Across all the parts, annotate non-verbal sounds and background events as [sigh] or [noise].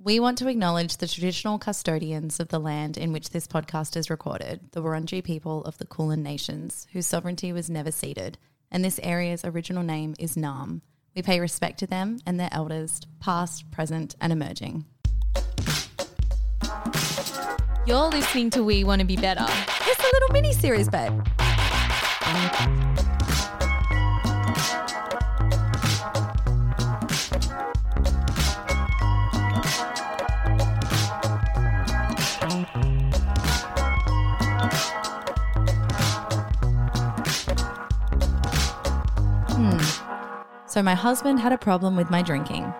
We want to acknowledge the traditional custodians of the land in which this podcast is recorded, the Wurundjeri people of the Kulin Nations, whose sovereignty was never ceded, and this area's original name is Naarm. We pay respect to them and their elders, past, present, and emerging. You're listening to We Want to Be Better. It's a little mini series, babe. So, my husband had a problem with my drinking.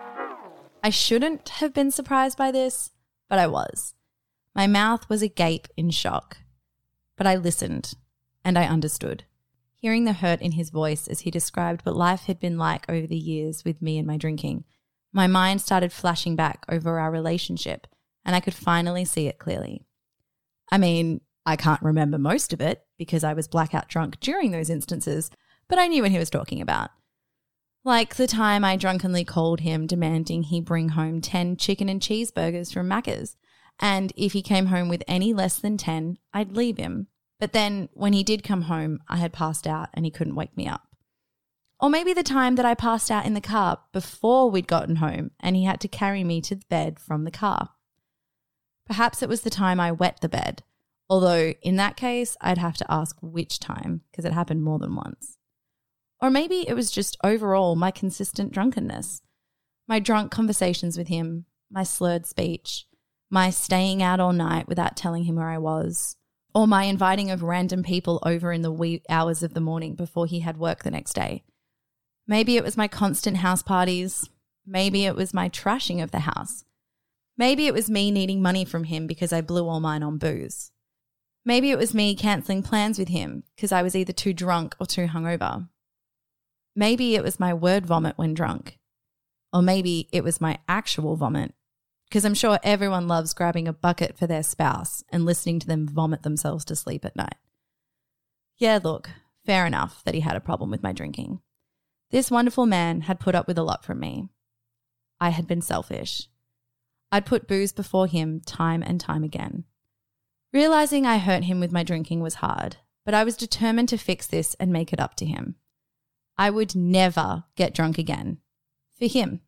I shouldn't have been surprised by this, but I was. My mouth was agape in shock. But I listened and I understood. Hearing the hurt in his voice as he described what life had been like over the years with me and my drinking, my mind started flashing back over our relationship and I could finally see it clearly. I mean, I can't remember most of it because I was blackout drunk during those instances, but I knew what he was talking about. Like the time I drunkenly called him demanding he bring home 10 chicken and cheeseburgers from Macca's. And if he came home with any less than 10, I'd leave him. But then when he did come home, I had passed out and he couldn't wake me up. Or maybe the time that I passed out in the car before we'd gotten home and he had to carry me to the bed from the car. Perhaps it was the time I wet the bed, although in that case, I'd have to ask which time because it happened more than once. Or maybe it was just overall my consistent drunkenness, my drunk conversations with him, my slurred speech, my staying out all night without telling him where I was, or my inviting of random people over in the wee hours of the morning before he had work the next day. Maybe it was my constant house parties. Maybe it was my trashing of the house. Maybe it was me needing money from him because I blew all mine on booze. Maybe it was me cancelling plans with him because I was either too drunk or too hungover. Maybe it was my word vomit when drunk. Or maybe it was my actual vomit. Because I'm sure everyone loves grabbing a bucket for their spouse and listening to them vomit themselves to sleep at night. Yeah, look, fair enough that he had a problem with my drinking. This wonderful man had put up with a lot from me. I had been selfish. I'd put booze before him time and time again. Realizing I hurt him with my drinking was hard, but I was determined to fix this and make it up to him. I would never get drunk again. For him.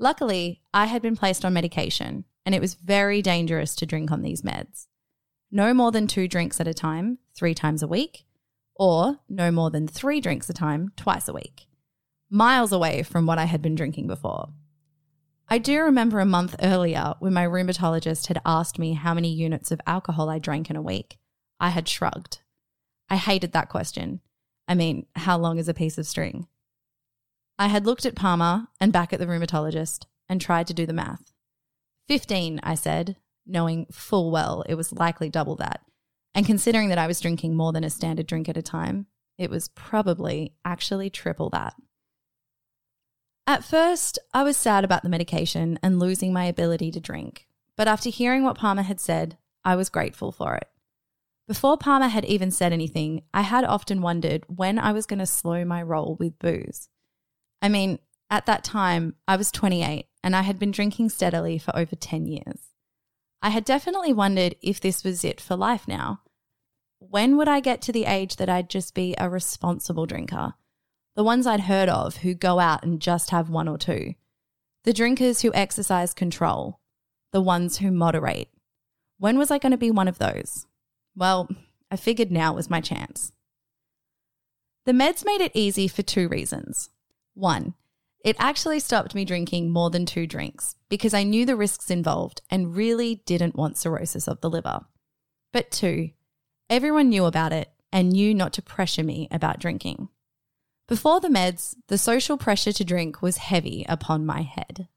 Luckily, I had been placed on medication, and it was very dangerous to drink on these meds. No more than two drinks at a time, three times a week, or no more than three drinks a time, twice a week. Miles away from what I had been drinking before. I do remember a month earlier when my rheumatologist had asked me how many units of alcohol I drank in a week. I had shrugged. I hated that question I mean, how long is a piece of string? I had looked at Palmer and back at the rheumatologist and tried to do the math. Fifteen, I said, knowing full well it was likely double that. And considering that I was drinking more than a standard drink at a time, it was probably actually triple that. At first, I was sad about the medication and losing my ability to drink, but after hearing what Palmer had said, I was grateful for it. Before Palmer had even said anything, I had often wondered when I was going to slow my roll with booze. I mean, at that time, I was 28 and I had been drinking steadily for over 10 years. I had definitely wondered if this was it for life now. When would I get to the age that I'd just be a responsible drinker? The ones I'd heard of who go out and just have one or two. The drinkers who exercise control. The ones who moderate. When was I going to be one of those? Well, I figured now was my chance. The meds made it easy for two reasons. One, it actually stopped me drinking more than two drinks because I knew the risks involved and really didn't want cirrhosis of the liver. But two, everyone knew about it and knew not to pressure me about drinking. Before the meds, the social pressure to drink was heavy upon my head.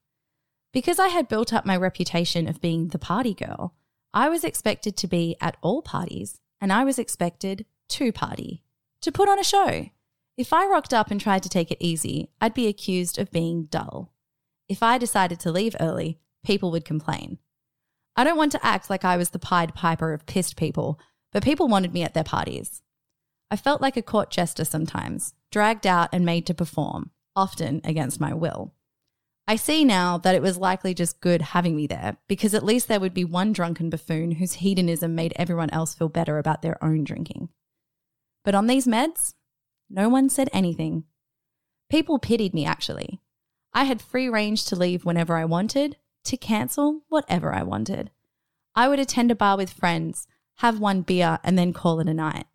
Because I had built up my reputation of being the party girl, I was expected to be at all parties and I was expected to party, to put on a show. If I rocked up and tried to take it easy, I'd be accused of being dull. If I decided to leave early, people would complain. I don't want to act like I was the Pied Piper of pissed people, but people wanted me at their parties. I felt like a court jester sometimes, dragged out and made to perform, often against my will. I see now that it was likely just good having me there because at least there would be one drunken buffoon whose hedonism made everyone else feel better about their own drinking. But on these meds, no one said anything. People pitied me, actually. I had free range to leave whenever I wanted, to cancel whatever I wanted. I would attend a bar with friends, have one beer, and then call it a night.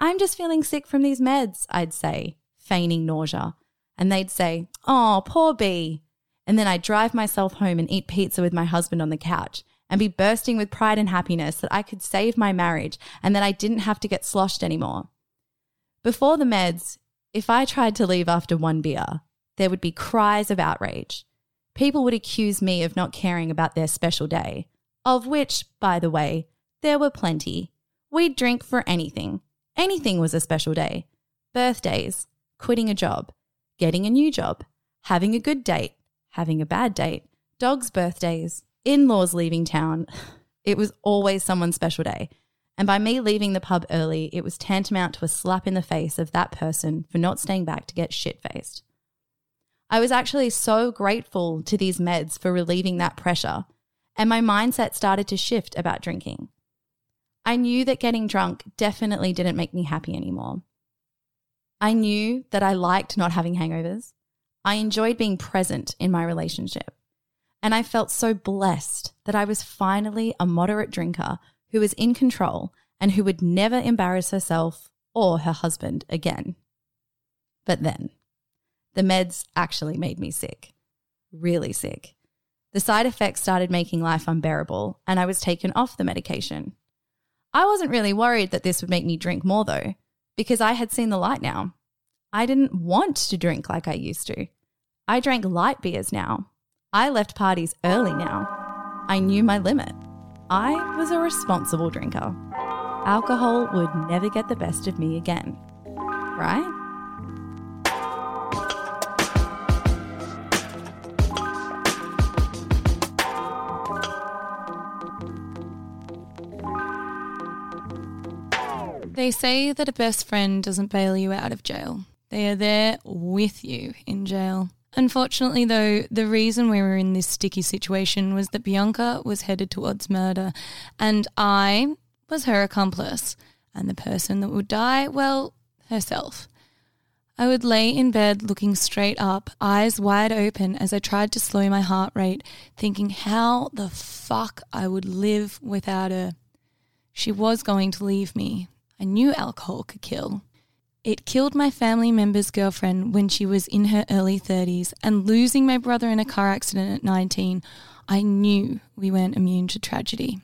I'm just feeling sick from these meds, I'd say, feigning nausea. And they'd say, Oh, poor Bea. And then I'd drive myself home and eat pizza with my husband on the couch and be bursting with pride and happiness that I could save my marriage and that I didn't have to get sloshed anymore. Before the meds, if I tried to leave after one beer, there would be cries of outrage. People would accuse me of not caring about their special day, of which, by the way, there were plenty. We'd drink for anything. Anything was a special day. Birthdays, quitting a job, getting a new job, having a good date, having a bad date, dogs' birthdays, in laws leaving town. [laughs] It was always someone's special day. And by me leaving the pub early, it was tantamount to a slap in the face of that person for not staying back to get shit faced. I was actually so grateful to these meds for relieving that pressure, and my mindset started to shift about drinking. I knew that getting drunk definitely didn't make me happy anymore. I knew that I liked not having hangovers. I enjoyed being present in my relationship. And I felt so blessed that I was finally a moderate drinker who was in control and who would never embarrass herself or her husband again. But then, the meds actually made me sick. Really sick. The side effects started making life unbearable, and I was taken off the medication. I wasn't really worried that this would make me drink more, though, because I had seen the light now. I didn't want to drink like I used to. I drank light beers now. I left parties early now. I knew my limit. I was a responsible drinker. Alcohol would never get the best of me again. Right? They say that a best friend doesn't bail you out of jail. They are there with you in jail. Unfortunately, though, the reason we were in this sticky situation was that Bianca was headed towards murder, and I was her accomplice. And the person that would die, well, herself. I would lay in bed looking straight up, eyes wide open as I tried to slow my heart rate, thinking how the fuck I would live without her. She was going to leave me, I knew alcohol could kill. It killed my family member's girlfriend when she was in her early 30s, and losing my brother in a car accident at 19, I knew we weren't immune to tragedy.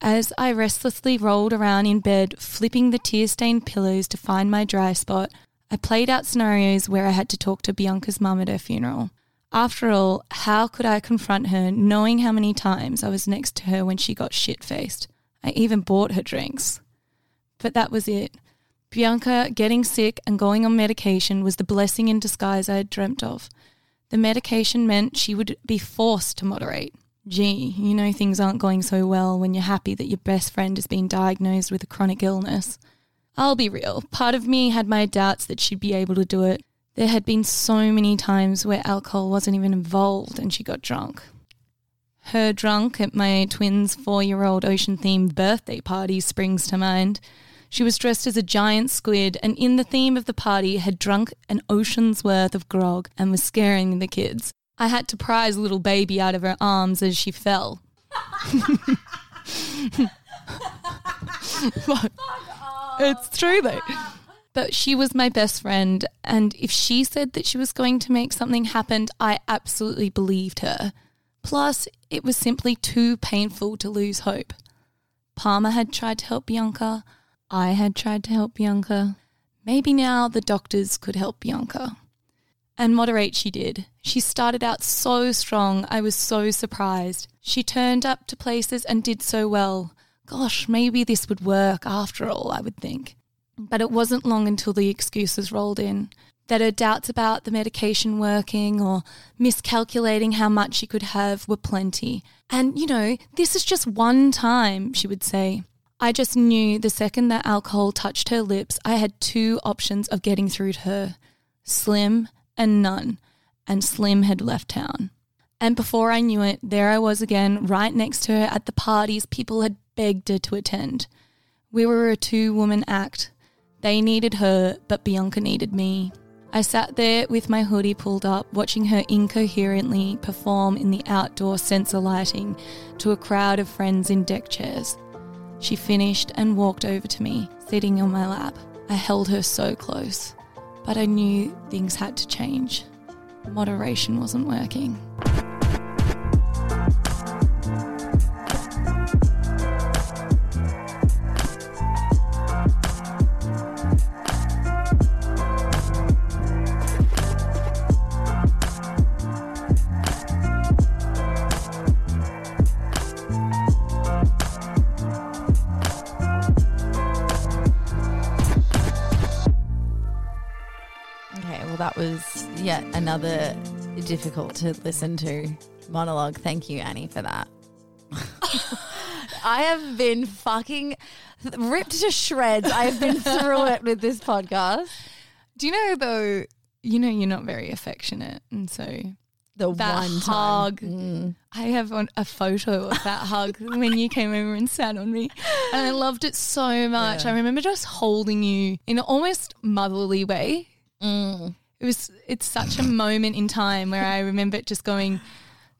As I restlessly rolled around in bed, flipping the tear stained pillows to find my dry spot, I played out scenarios where I had to talk to Bianca's mum at her funeral. After all, how could I confront her knowing how many times I was next to her when she got shit faced? I even bought her drinks. But that was it. Bianca getting sick and going on medication was the blessing in disguise I had dreamt of. The medication meant she would be forced to moderate. Gee, you know things aren't going so well when you're happy that your best friend has been diagnosed with a chronic illness. I'll be real, part of me had my doubts that she'd be able to do it. There had been so many times where alcohol wasn't even involved and she got drunk. Her drunk at my twins' four year old ocean themed birthday party springs to mind. She was dressed as a giant squid and, in the theme of the party, had drunk an ocean's worth of grog and was scaring the kids. I had to prise little baby out of her arms as she fell. [laughs] it's true though. But she was my best friend, and if she said that she was going to make something happen, I absolutely believed her. Plus, it was simply too painful to lose hope. Palmer had tried to help Bianca. I had tried to help Bianca. Maybe now the doctors could help Bianca. And moderate she did. She started out so strong, I was so surprised. She turned up to places and did so well. Gosh, maybe this would work after all, I would think. But it wasn't long until the excuses rolled in. That her doubts about the medication working or miscalculating how much she could have were plenty. And, you know, this is just one time, she would say. I just knew the second that alcohol touched her lips, I had two options of getting through to her slim and none. and Slim had left town. And before I knew it, there I was again, right next to her at the parties people had begged her to attend. We were a two woman act. They needed her, but Bianca needed me. I sat there with my hoodie pulled up, watching her incoherently perform in the outdoor sensor lighting to a crowd of friends in deck chairs. She finished and walked over to me, sitting on my lap. I held her so close, but I knew things had to change. Moderation wasn't working. That was yet another difficult to listen to monologue. Thank you, Annie, for that. I have been fucking ripped to shreds. I have been through [laughs] it with this podcast. Do you know though? You know you're not very affectionate, and so The that one hug. time. Mm. I have a photo of that hug [laughs] when you came over and sat on me, and I loved it so much. Yeah. I remember just holding you in an almost motherly way. Mm. It was. It's such a moment in time where I remember just going,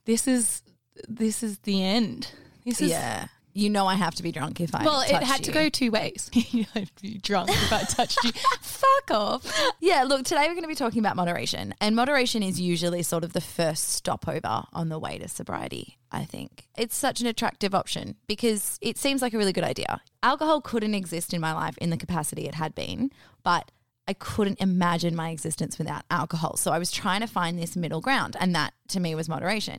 "This is this is the end. This is Yeah. You know I have to be drunk if I Well, it had to go two ways. [laughs] you have to be drunk if I touched you. Fuck off. Yeah, look, today we're going to be talking about moderation. And moderation is usually sort of the first stopover on the way to sobriety, I think. It's such an attractive option because it seems like a really good idea. Alcohol couldn't exist in my life in the capacity it had been, but I couldn't imagine my existence without alcohol. So I was trying to find this middle ground, and that to me was moderation.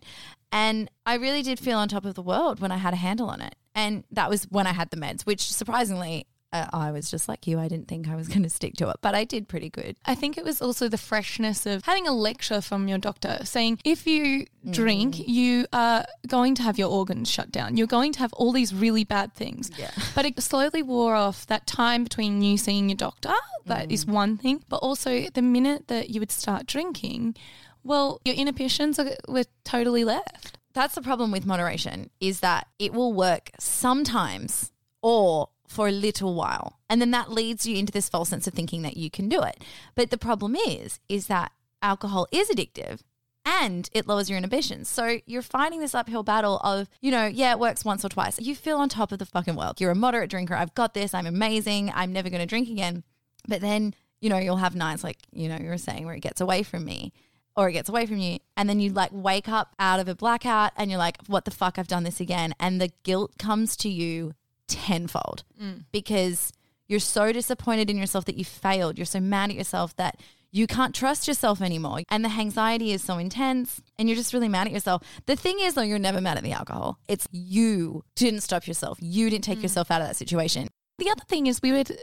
And I really did feel on top of the world when I had a handle on it. And that was when I had the meds, which surprisingly, uh, I was just like you. I didn't think I was [laughs] going to stick to it, but I did pretty good. I think it was also the freshness of having a lecture from your doctor saying if you drink, you are going to have your organs shut down. You're going to have all these really bad things. Yeah. [laughs] But it slowly wore off that time between you seeing your doctor. That is one thing. But also the minute that you would start drinking, well, your inhibitions are, were totally left. That's the problem with moderation is that it will work sometimes or for a little while. And then that leads you into this false sense of thinking that you can do it. But the problem is is that alcohol is addictive and it lowers your inhibitions. So you're fighting this uphill battle of, you know, yeah, it works once or twice. You feel on top of the fucking world. You're a moderate drinker. I've got this. I'm amazing. I'm never going to drink again. But then, you know, you'll have nights like, you know, you were saying where it gets away from me or it gets away from you. And then you like wake up out of a blackout and you're like, what the fuck? I've done this again. And the guilt comes to you tenfold mm. because you're so disappointed in yourself that you failed. You're so mad at yourself that you can't trust yourself anymore. And the anxiety is so intense and you're just really mad at yourself. The thing is, though, you're never mad at the alcohol. It's you didn't stop yourself. You didn't take mm. yourself out of that situation. The other thing is we would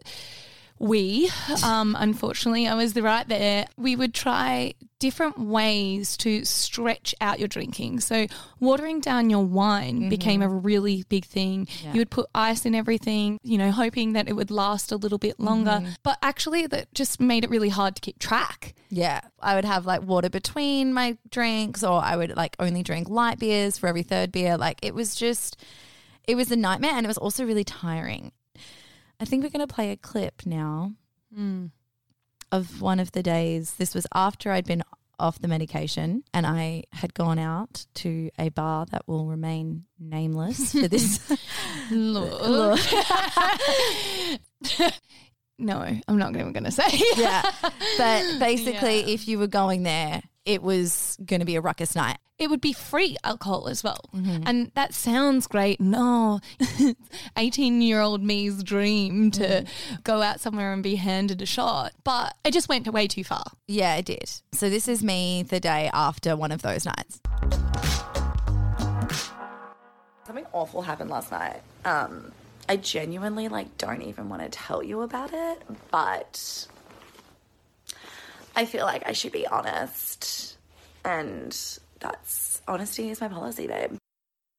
we um unfortunately I was the right there. We would try different ways to stretch out your drinking. So watering down your wine became a really big thing. You would put ice in everything you know hoping that it would last a little bit longer. But actually that just made it really hard to keep track. Yeah. I would have like water between my drinks or I would like only drink light beers for every third beer. Like it was just, it was a nightmare and it was also really tiring. I think we're going to play a clip now hmm. of one of the days. This was after I'd been off the medication and I had gone out to a bar that will remain nameless for [laughs] this. Look. [laughs] no I'm not even going to say yeah. But [laughs] basically, Yeah. if you were going there, it was going to be a ruckus night. It would be free alcohol as well. Mm-hmm. And that sounds great. No, [laughs] 18 year old me's dream to Mm-hmm. go out somewhere and be handed a shot. But it just went way too far. Yeah, it did. So this is me the day after one of those nights. Something awful happened last night. Um, I genuinely like don't even want to tell you about it, but I feel like I should be honest, and that's honesty is my policy, babe.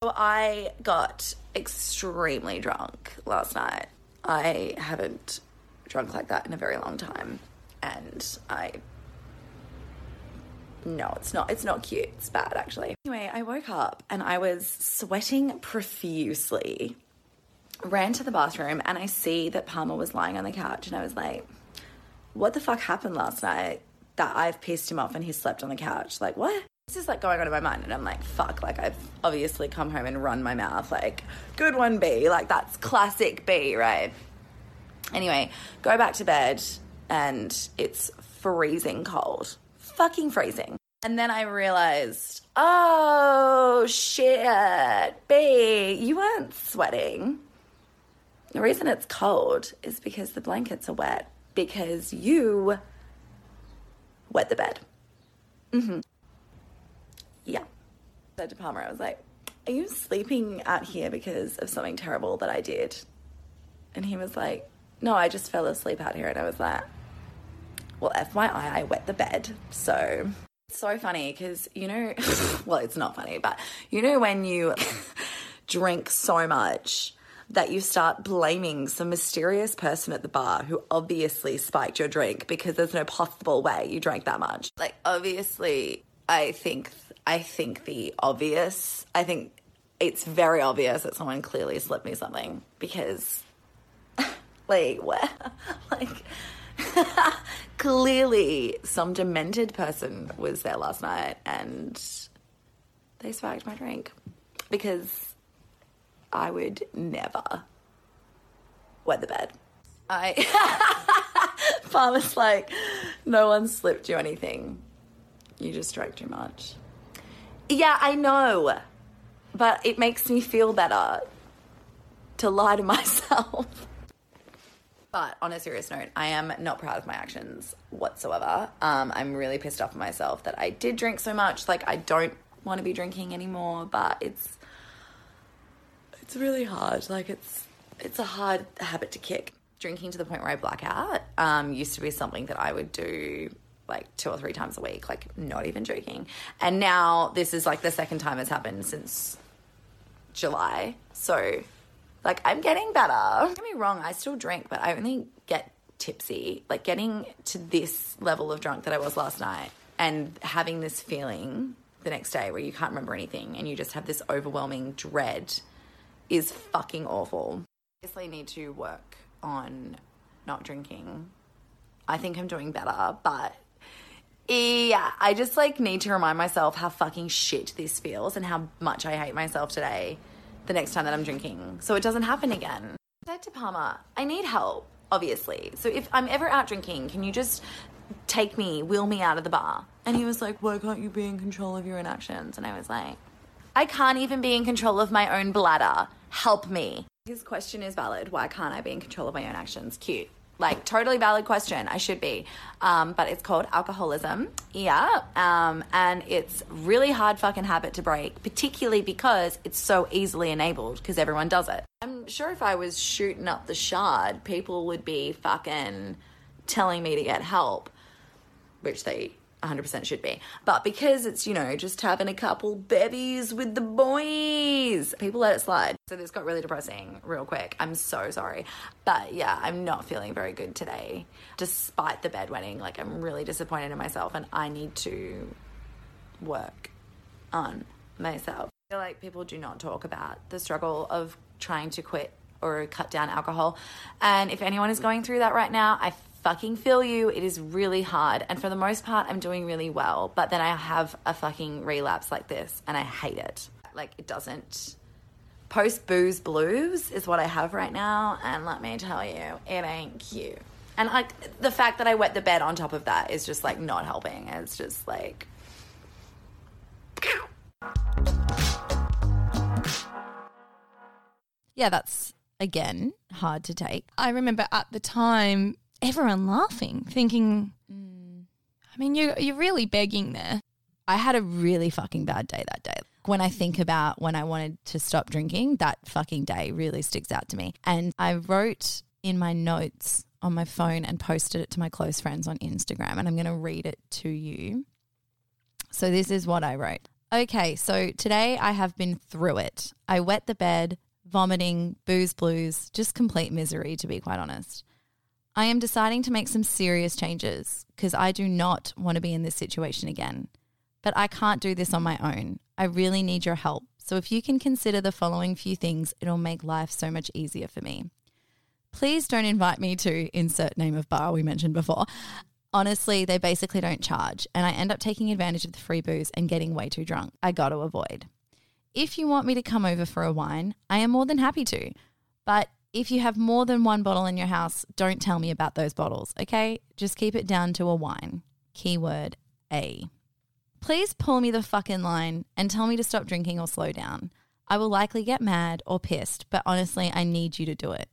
So I got extremely drunk last night. I haven't drunk like that in a very long time, and I no, it's not. It's not cute. It's bad, actually. Anyway, I woke up and I was sweating profusely. Ran to the bathroom and I see that Palmer was lying on the couch, and I was like, "What the fuck happened last night that I've pissed him off and he slept on the couch? Like, what?" This is like going on in my mind, and I'm like, "Fuck!" Like, I've obviously come home and run my mouth. Like, good one, B. Like, that's classic B, right? Anyway, go back to bed, and it's freezing cold. Fucking freezing. And then I realized, oh shit, B, you weren't sweating. The reason it's cold is because the blankets are wet, because you wet the bed. Mm-hmm. Yeah. I said to Palmer, I was like, are you sleeping out here because of something terrible that I did? And he was like, no, I just fell asleep out here. And I was like, well, FYI, I wet the bed. So, so funny because, you know, [laughs] well, it's not funny, but you know, when you [laughs] drink so much that you start blaming some mysterious person at the bar who obviously spiked your drink because there's no possible way you drank that much. Like, obviously, I think, I think the obvious, I think it's very obvious that someone clearly slipped me something because, [laughs] like, what? [laughs] like, [laughs] clearly some demented person was there last night and they spiked my drink because I would never wet the bed. I Palmer's like, no one slipped you anything. You just drank too much. Yeah, I know. But it makes me feel better to lie to [laughs] myself. But on a serious note, I am not proud of my actions whatsoever. Um, I'm really pissed off at myself that I did drink so much. Like I don't want to be drinking anymore, but it's it's really hard. Like it's it's a hard habit to kick. Drinking to the point where I black out um, used to be something that I would do like two or three times a week, like not even joking. And now this is like the second time it's happened since July. So like I'm getting better. Don't get me wrong, I still drink, but I only get tipsy. Like getting to this level of drunk that I was last night and having this feeling the next day where you can't remember anything and you just have this overwhelming dread is fucking awful. I Obviously need to work on not drinking. I think I'm doing better, but yeah, I just like need to remind myself how fucking shit this feels and how much I hate myself today the next time that I'm drinking so it doesn't happen again. I said to Palmer, I need help, obviously. So if I'm ever out drinking, can you just take me, wheel me out of the bar? And he was like, Why can't you be in control of your own actions? And I was like, I can't even be in control of my own bladder. Help me. His question is valid. Why can't I be in control of my own actions? Cute. Like, totally valid question. I should be. Um, but it's called alcoholism. Yeah. Um, and it's really hard fucking habit to break, particularly because it's so easily enabled because everyone does it. I'm sure if I was shooting up the shard, people would be fucking telling me to get help, which they 100% should be. But because it's, you know, just having a couple bevies with the boys, people let it slide. So this got really depressing real quick. I'm so sorry. But yeah, I'm not feeling very good today. Despite the bedwetting, like I'm really disappointed in myself and I need to work on myself. I feel like people do not talk about the struggle of trying to quit or cut down alcohol. And if anyone is going through that right now, I fucking feel you. It is really hard. And for the most part, I'm doing really well. But then I have a fucking relapse like this and I hate it. Like, it doesn't. Post booze blues is what I have right now. And let me tell you, it ain't cute. And like the fact that I wet the bed on top of that is just like not helping. It's just like. Yeah, that's again hard to take. I remember at the time everyone laughing, thinking, mm. I mean, you're, you're really begging there. I had a really fucking bad day that day. When I think about when I wanted to stop drinking, that fucking day really sticks out to me. And I wrote in my notes on my phone and posted it to my close friends on Instagram. And I'm going to read it to you. So this is what I wrote. Okay, so today I have been through it. I wet the bed, vomiting, booze blues, just complete misery, to be quite honest. I am deciding to make some serious changes because I do not want to be in this situation again. but I can't do this on my own. I really need your help. So if you can consider the following few things, it'll make life so much easier for me. Please don't invite me to insert name of bar we mentioned before. Honestly, they basically don't charge, and I end up taking advantage of the free booze and getting way too drunk. I got to avoid. If you want me to come over for a wine, I am more than happy to. But if you have more than one bottle in your house, don't tell me about those bottles, okay? Just keep it down to a wine. Keyword A. Please pull me the fucking line and tell me to stop drinking or slow down. I will likely get mad or pissed, but honestly, I need you to do it.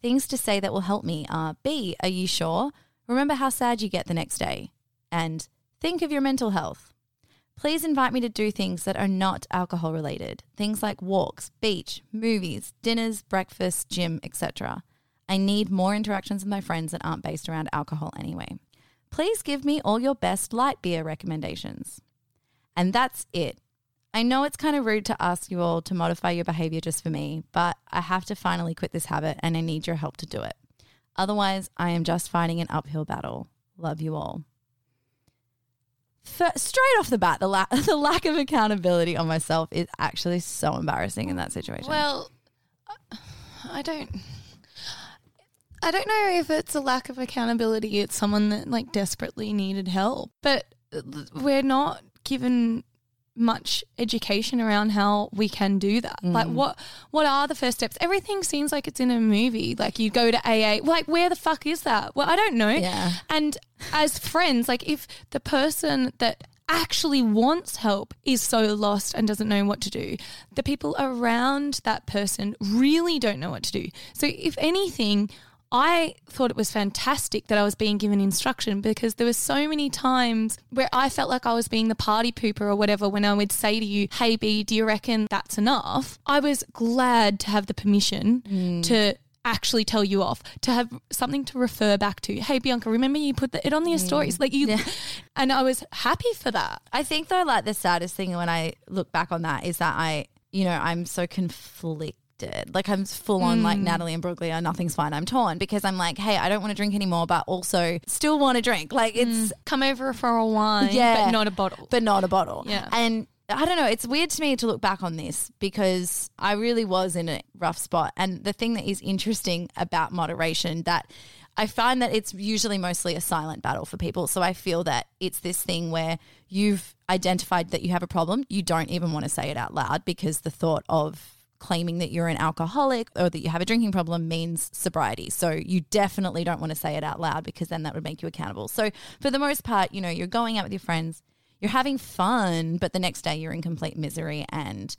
Things to say that will help me are B, are you sure? Remember how sad you get the next day. And think of your mental health. Please invite me to do things that are not alcohol related. Things like walks, beach, movies, dinners, breakfast, gym, etc. I need more interactions with my friends that aren't based around alcohol anyway. Please give me all your best light beer recommendations. And that's it. I know it's kind of rude to ask you all to modify your behavior just for me, but I have to finally quit this habit and I need your help to do it. Otherwise, I am just fighting an uphill battle. Love you all. Straight off the bat, the, la- [laughs] the lack of accountability on myself is actually so embarrassing in that situation. Well, uh, I don't. I don't know if it's a lack of accountability. It's someone that like desperately needed help, but uh, we're not given much education around how we can do that. Like mm. what what are the first steps? Everything seems like it's in a movie. Like you go to AA. Like where the fuck is that? Well, I don't know. Yeah. And as friends, like if the person that actually wants help is so lost and doesn't know what to do, the people around that person really don't know what to do. So if anything, I thought it was fantastic that I was being given instruction because there were so many times where I felt like I was being the party pooper or whatever when I would say to you, Hey B, do you reckon that's enough? I was glad to have the permission mm. to actually tell you off, to have something to refer back to. Hey Bianca, remember you put the, it on your mm. stories? Like you [laughs] and I was happy for that. I think though, like the saddest thing when I look back on that is that I, you know, I'm so conflicted. Like I'm full on like hmm. Natalie Imbruglia, nothing's fine. I'm torn because I'm like, hey, I don't want to drink anymore, but also still want to drink. Like it's, hmm. Come over for a wine, Yeah. but not a bottle. but not a bottle. Yeah. And I don't know. It's weird to me to look back on this because I really was in a rough spot. And the thing that is interesting about moderation that I find that it's usually mostly a silent battle for people. So I feel that it's this thing where you've identified that you have a problem, you don't even want to say it out loud because the thought of claiming that you're an alcoholic or that you have a drinking problem means sobriety. So you definitely don't want to say it out loud because then that would make you accountable. So for the most part, you know, you're going out with your friends, you're having fun, but the next day you're in complete misery and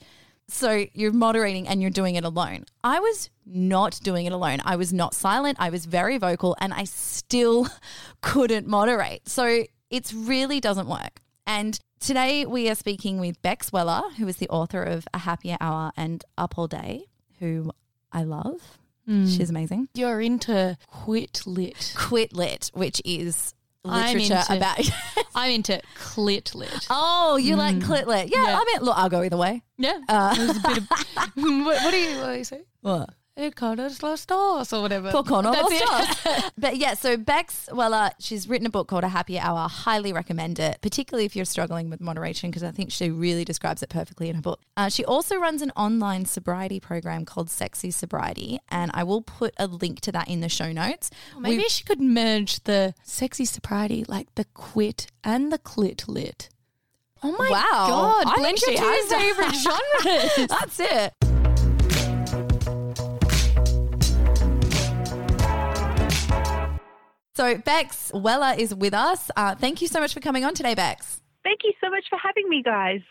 so you're moderating and you're doing it alone. I was not doing it alone. I was not silent. I was very vocal and I still [laughs] couldn't moderate. So it really doesn't work. And today we are speaking with Bex Weller, who is the author of A Happier Hour and Up All Day, who I love. Hmm. She's amazing. You're into quit lit. Quit Lit, which is I'm literature into- about. [laughs] I'm into clit lit. oh, you like hmm. Clit Lit? Yeah, Yeah. I mean, look, I'll go either way. Yeah. Uh, it was a bit of, [laughs] [laughs] what, what do you what do you say? What? It called us Los Dos or whatever. Popcorn or That's Lost. Stars. [laughs] but yeah, so Bex Weller, she's written a book called A Happy Hour. Highly recommend it, particularly if you're struggling with moderation, because I think she really describes it perfectly in her book. Uh, she also runs an online sobriety program called Sexy Sobriety, and I will put a link to that in the show notes. Maybe We- she could merge the sexy sobriety, like the quit and the clit lit. Oh my Wow. god! I blend think your she two favorite [laughs] genres. That's it. So Bex Weller is with us. Uh, thank you so much for coming on today, Bex. Thank you so much for having me, guys.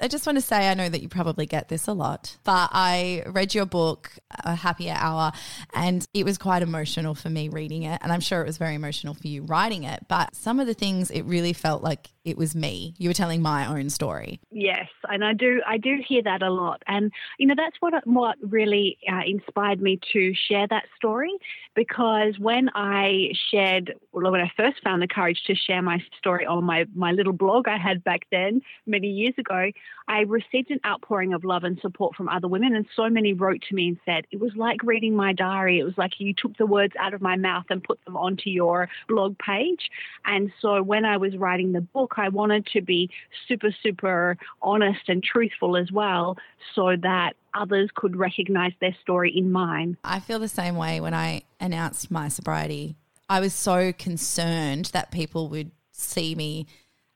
I just want to say I know that you probably get this a lot, but I read your book, A Happier Hour, and it was quite emotional for me reading it. And I'm sure it was very emotional for you writing it. But some of the things, it really felt like it was me. You were telling my own story. Yes, and I do. I do hear that a lot, and you know that's what what really uh, inspired me to share that story. Because when I shared, well, when I first found the courage to share my story on my my little blog I had back then many years ago, I received an outpouring of love and support from other women, and so many wrote to me and said it was like reading my diary. It was like you took the words out of my mouth and put them onto your blog page. And so when I was writing the book, I wanted to be super, super honest and truthful as well so that others could recognize their story in mine. I feel the same way when I announced my sobriety. I was so concerned that people would see me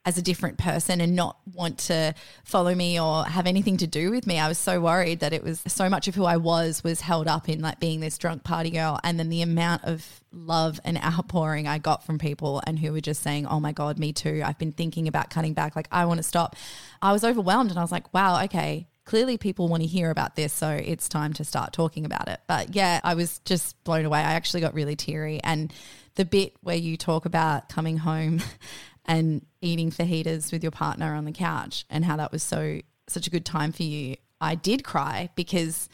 as a different person and not want to follow me or have anything to do with me. I was so worried that it was so much of who I was was held up in like being this drunk party girl and then the amount of love and outpouring I got from people and who were just saying, "Oh my god, me too. I've been thinking about cutting back. Like I want to stop." I was overwhelmed and I was like, "Wow, okay, clearly people want to hear about this, so it's time to start talking about it. But yeah, I was just blown away. I actually got really teary. And the bit where you talk about coming home [laughs] and eating fajitas with your partner on the couch and how that was so such a good time for you, I did cry because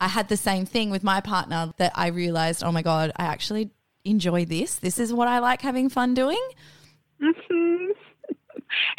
I had the same thing with my partner that I realized, oh my God, I actually enjoy this. This is what I like having fun doing. Mm-hmm.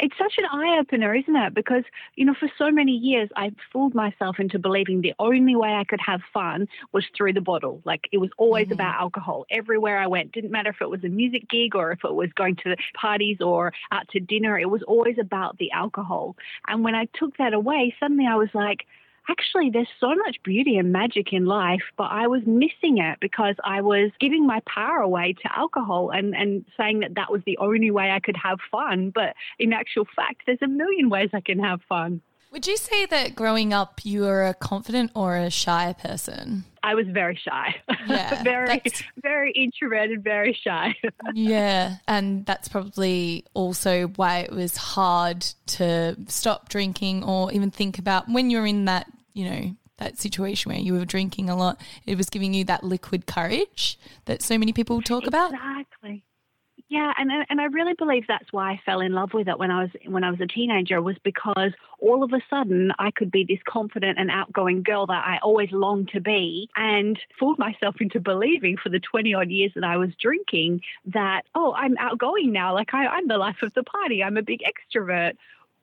It's such an eye opener, isn't it? Because, you know, for so many years, I fooled myself into believing the only way I could have fun was through the bottle. Like it was always mm-hmm. about alcohol everywhere I went. Didn't matter if it was a music gig or if it was going to parties or out to dinner, it was always about the alcohol. And when I took that away, suddenly I was like, actually, there's so much beauty and magic in life, but I was missing it because I was giving my power away to alcohol and, and saying that that was the only way I could have fun. But in actual fact, there's a million ways I can have fun. Would you say that growing up you were a confident or a shy person? I was very shy. Yeah, [laughs] very, very introverted, very shy. [laughs] yeah. And that's probably also why it was hard to stop drinking or even think about when you're in that, you know, that situation where you were drinking a lot, it was giving you that liquid courage that so many people talk exactly. about. Exactly. Yeah, and uh, and I really believe that's why I fell in love with it when I was when I was a teenager was because all of a sudden I could be this confident and outgoing girl that I always longed to be and fooled myself into believing for the 20 odd years that I was drinking that oh I'm outgoing now. Like I, I'm the life of the party. I'm a big extrovert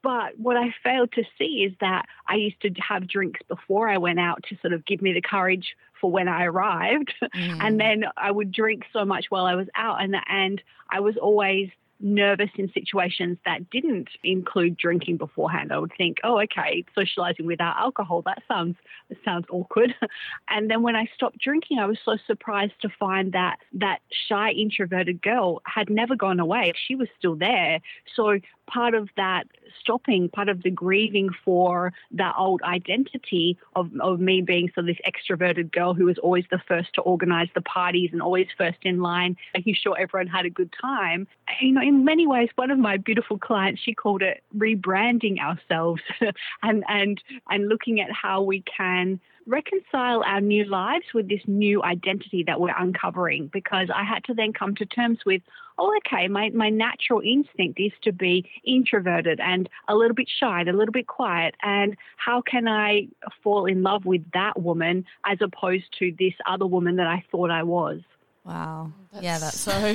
but what I failed to see is that I used to have drinks before I went out to sort of give me the courage for when I arrived. [laughs] Mm. And then I would drink so much while I was out. And, and I was always nervous in situations that didn't include drinking beforehand. I would think, oh, okay, socializing without alcohol, that sounds that sounds awkward. [laughs] and then when I stopped drinking, I was so surprised to find that that shy introverted girl had never gone away. She was still there. So part of that stopping, part of the grieving for that old identity of, of me being sort of this extroverted girl who was always the first to organize the parties and always first in line, making sure everyone had a good time. You know, in many ways, one of my beautiful clients, she called it rebranding ourselves [laughs] and, and, and looking at how we can reconcile our new lives with this new identity that we're uncovering because I had to then come to terms with, oh, okay, my, my natural instinct is to be introverted and a little bit shy and a little bit quiet. And how can I fall in love with that woman as opposed to this other woman that I thought I was? Wow. That's yeah, that's so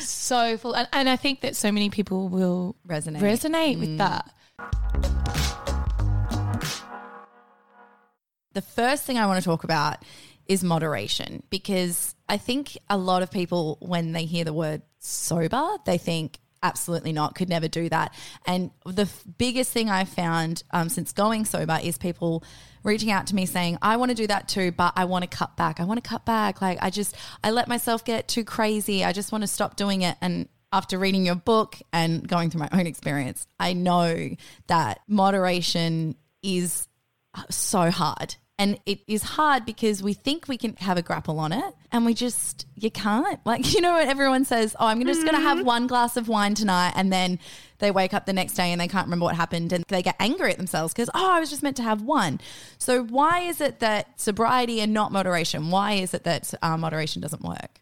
so [laughs] [laughs] full. And, and, I think that so many people will resonate resonate mm. with that. The first thing I want to talk about is moderation because I think a lot of people, when they hear the word sober, they think, absolutely not, could never do that. And the f- biggest thing I've found um, since going sober is people reaching out to me saying, I want to do that too, but I want to cut back. I want to cut back. Like, I just, I let myself get too crazy. I just want to stop doing it. And after reading your book and going through my own experience, I know that moderation is so hard and it is hard because we think we can have a grapple on it and we just, you can't. Like, [laughs] you know what everyone says, oh, I'm just going to have mm-hmm. one glass of wine tonight. And then they wake up the next day and they can't remember what happened and they get angry at themselves because, oh, I was just meant to have one. So, why is it that sobriety and not moderation? Why is it that uh, moderation doesn't work?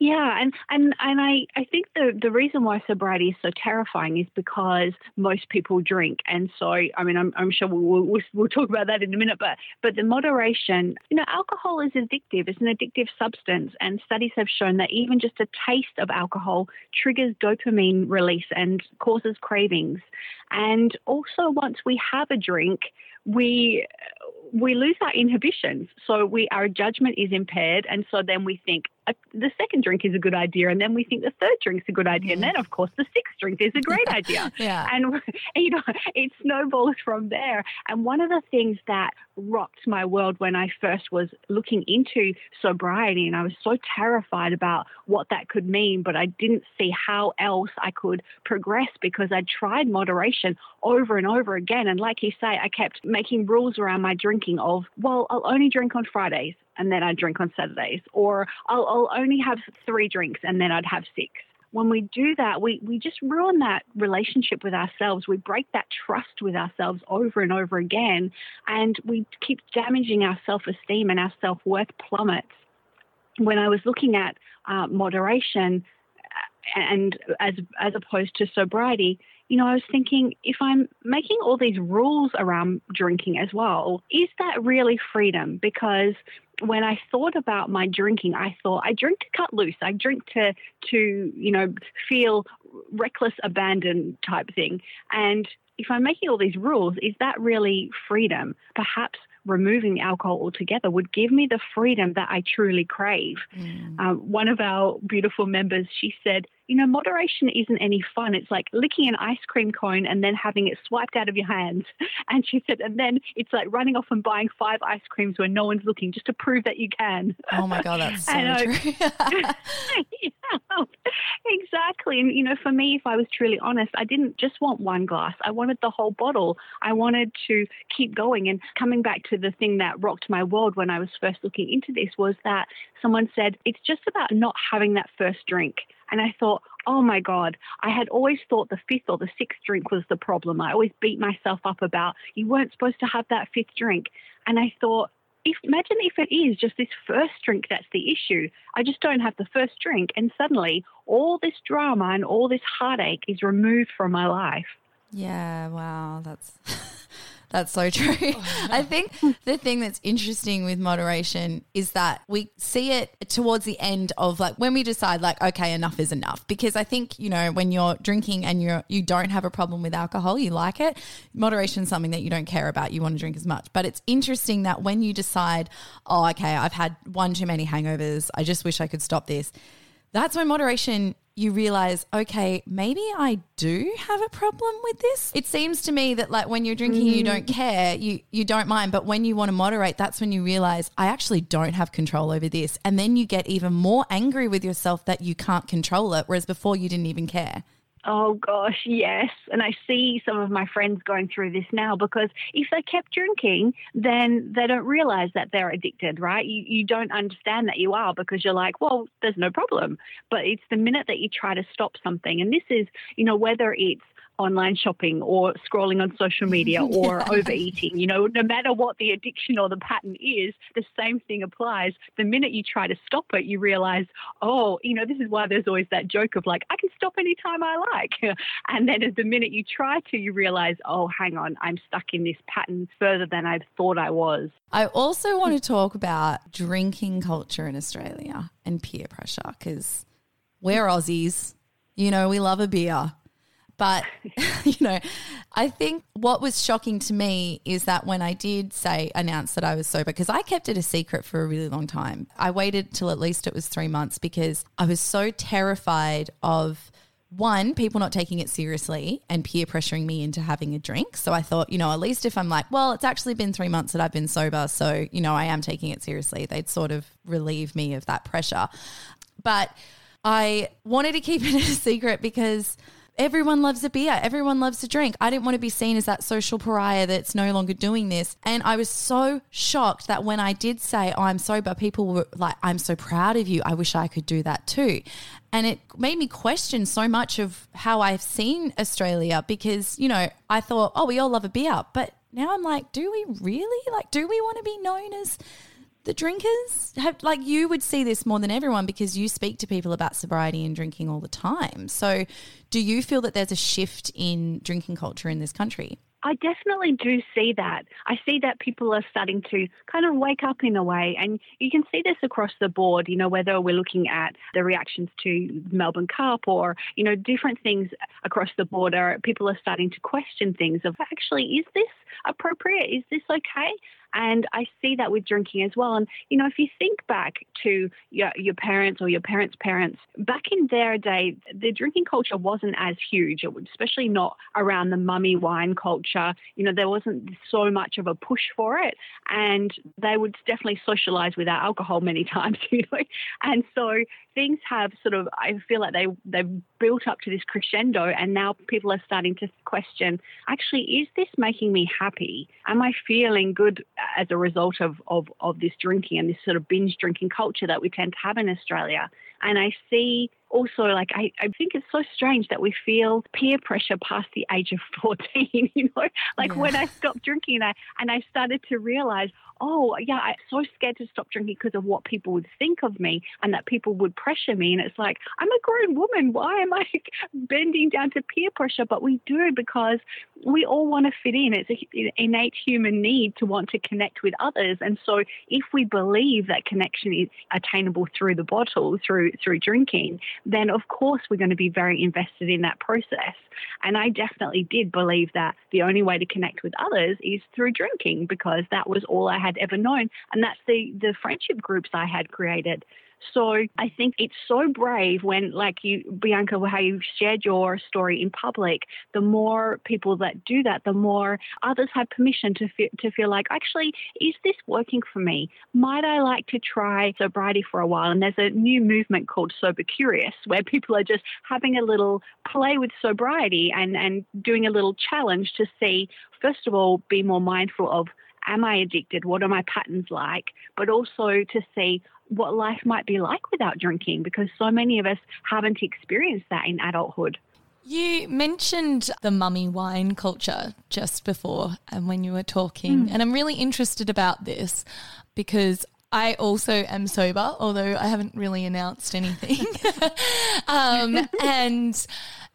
Yeah, and and and I I think the the reason why sobriety is so terrifying is because most people drink, and so I mean I'm I'm sure we'll we'll, we'll talk about that in a minute, but but the moderation, you know, alcohol is addictive. It's an addictive substance, and studies have shown that even just a taste of alcohol triggers dopamine release and causes cravings. And also, once we have a drink, we we lose our inhibitions. So we our judgment is impaired, and so then we think, a, the second drink is a good idea, and then we think the third drink's a good idea, and mm. then of course the sixth drink is a great [laughs] idea. Yeah. And [laughs] you know, it snowballs from there. And one of the things that rocked my world when I first was looking into sobriety, and I was so terrified about what that could mean, but I didn't see how else I could progress because I tried moderation over and over again. And like you say, I kept making rules around my drinking of, well, I'll only drink on Fridays and then I'd drink on Saturdays, or I'll, I'll only have three drinks and then I'd have six when we do that, we, we just ruin that relationship with ourselves. We break that trust with ourselves over and over again, and we keep damaging our self esteem and our self worth plummets. When I was looking at uh, moderation uh, and as, as opposed to sobriety, you know, I was thinking if I'm making all these rules around drinking as well, is that really freedom? Because when I thought about my drinking, I thought I drink to cut loose. I drink to to you know feel reckless abandon type thing. And if I'm making all these rules, is that really freedom? Perhaps removing alcohol altogether would give me the freedom that I truly crave. Mm. Um, one of our beautiful members, she said, you know, moderation isn't any fun. It's like licking an ice cream cone and then having it swiped out of your hands. [laughs] And she said, and then it's like running off and buying five ice creams when no one's looking just to prove that you can. Oh my God, that's [laughs] so true. [laughs] yeah, exactly. And, you know, for me, if I was truly honest, I didn't just want one glass. I wanted the whole bottle. I wanted to keep going. And coming back to the thing that rocked my world when I was first looking into this was that someone said, it's just about not having that first drink. And I thought, oh my God, I had always thought the fifth or the sixth drink was the problem. I always beat myself up about you weren't supposed to have that fifth drink. And I thought, if imagine if it is just this first drink that's the issue. I just don't have the first drink, and suddenly all this drama and all this heartache is removed from my life. Yeah, wow, that's [laughs] That's so true. [laughs] I think the thing that's interesting with moderation is that we see it towards the end of like when we decide like okay enough is enough because I think you know when you're drinking and you're you don't have a problem with alcohol you like it moderation is something that you don't care about you want to drink as much but it's interesting that when you decide oh okay I've had one too many hangovers I just wish I could stop this that's when moderation you realize, okay, maybe I do have a problem with this. It seems to me that like when you're drinking, mm. you don't mm. care, you you don't mind, but when you want to moderate, that's when you realize I actually don't have control over this, and then you get even more angry with yourself that you can't control it, whereas before you didn't even care. Oh gosh, yes. And I see some of my friends going through this now because if they kept drinking, then they don't realize that they're addicted, right? You, you don't understand that you are because you're like, well, there's no problem. But it's the minute that you try to stop something. And this is, you know, whether it's online shopping or scrolling on social media [laughs] or overeating. You know, no matter what the addiction or the pattern is, the same thing applies. The minute you try to stop it, you realize, oh, you know, this is why there's always that joke of like, I can stop anytime I like. [laughs] and then at the minute you try to, you realize, oh, hang on, I'm stuck in this pattern further than I thought I was. I also want to talk about drinking culture in Australia and peer pressure because we're Aussies. You know, we love a beer. But, [laughs] [laughs] you know, I think what was shocking to me is that when I did say, announce that I was sober, because I kept it a secret for a really long time, I waited till at least it was three months because I was so terrified of one, people not taking it seriously and peer pressuring me into having a drink. So I thought, you know, at least if I'm like, well, it's actually been three months that I've been sober. So, you know, I am taking it seriously, they'd sort of relieve me of that pressure. But I wanted to keep [laughs] it a secret because everyone loves a beer. Everyone loves a drink. I didn't want to be seen as that social pariah that's no longer doing this. And I was so shocked that when I did say, oh, I'm sober, people were like, I'm so proud of you. I wish I could do that too. And it made me question so much of how I've seen Australia because, you know, I thought, oh, we all love a beer. But now I'm like, do we really? Like, do we want to be known as the drinkers have like you would see this more than everyone because you speak to people about sobriety and drinking all the time. So, do you feel that there's a shift in drinking culture in this country? I definitely do see that. I see that people are starting to kind of wake up in a way, and you can see this across the board. You know, whether we're looking at the reactions to Melbourne Cup or you know different things across the border, people are starting to question things of actually, is this appropriate? Is this okay? And I see that with drinking as well. And, you know, if you think back to your, your parents or your parents' parents, back in their day, the drinking culture wasn't as huge, especially not around the mummy wine culture. You know, there wasn't so much of a push for it. And they would definitely socialize without alcohol many [laughs] times, you know. And so things have sort of, I feel like they, they've built up to this crescendo. And now people are starting to question actually, is this making me happy? Am I feeling good as a result of, of, of this drinking and this sort of binge drinking culture that we tend to have in Australia? And I see also, like, I, I think it's so strange that we feel peer pressure past the age of [laughs] 14, you know? Like yeah. when I stopped drinking and I, and I started to realize, oh, yeah, I'm so scared to stop drinking because of what people would think of me and that people would pressure me. And it's like, I'm a grown woman. Why am I [laughs] bending down to peer pressure? But we do because we all want to fit in. It's an innate human need to want to connect with others. And so if we believe that connection is attainable through the bottle, through through drinking, then of course we're going to be very invested in that process. And I definitely did believe that the only way to connect with others is through drinking because that was all I had ever known. And that's the, the friendship groups I had created. So I think it's so brave when, like you, Bianca, how you shared your story in public. The more people that do that, the more others have permission to feel, to feel like, actually, is this working for me? Might I like to try sobriety for a while? And there's a new movement called Sober Curious, where people are just having a little play with sobriety and and doing a little challenge to see, first of all, be more mindful of am I addicted? What are my patterns like? But also to see what life might be like without drinking because so many of us haven't experienced that in adulthood. You mentioned the mummy wine culture just before and when you were talking, mm. and I'm really interested about this because I also am sober, although I haven't really announced anything. [laughs] um, and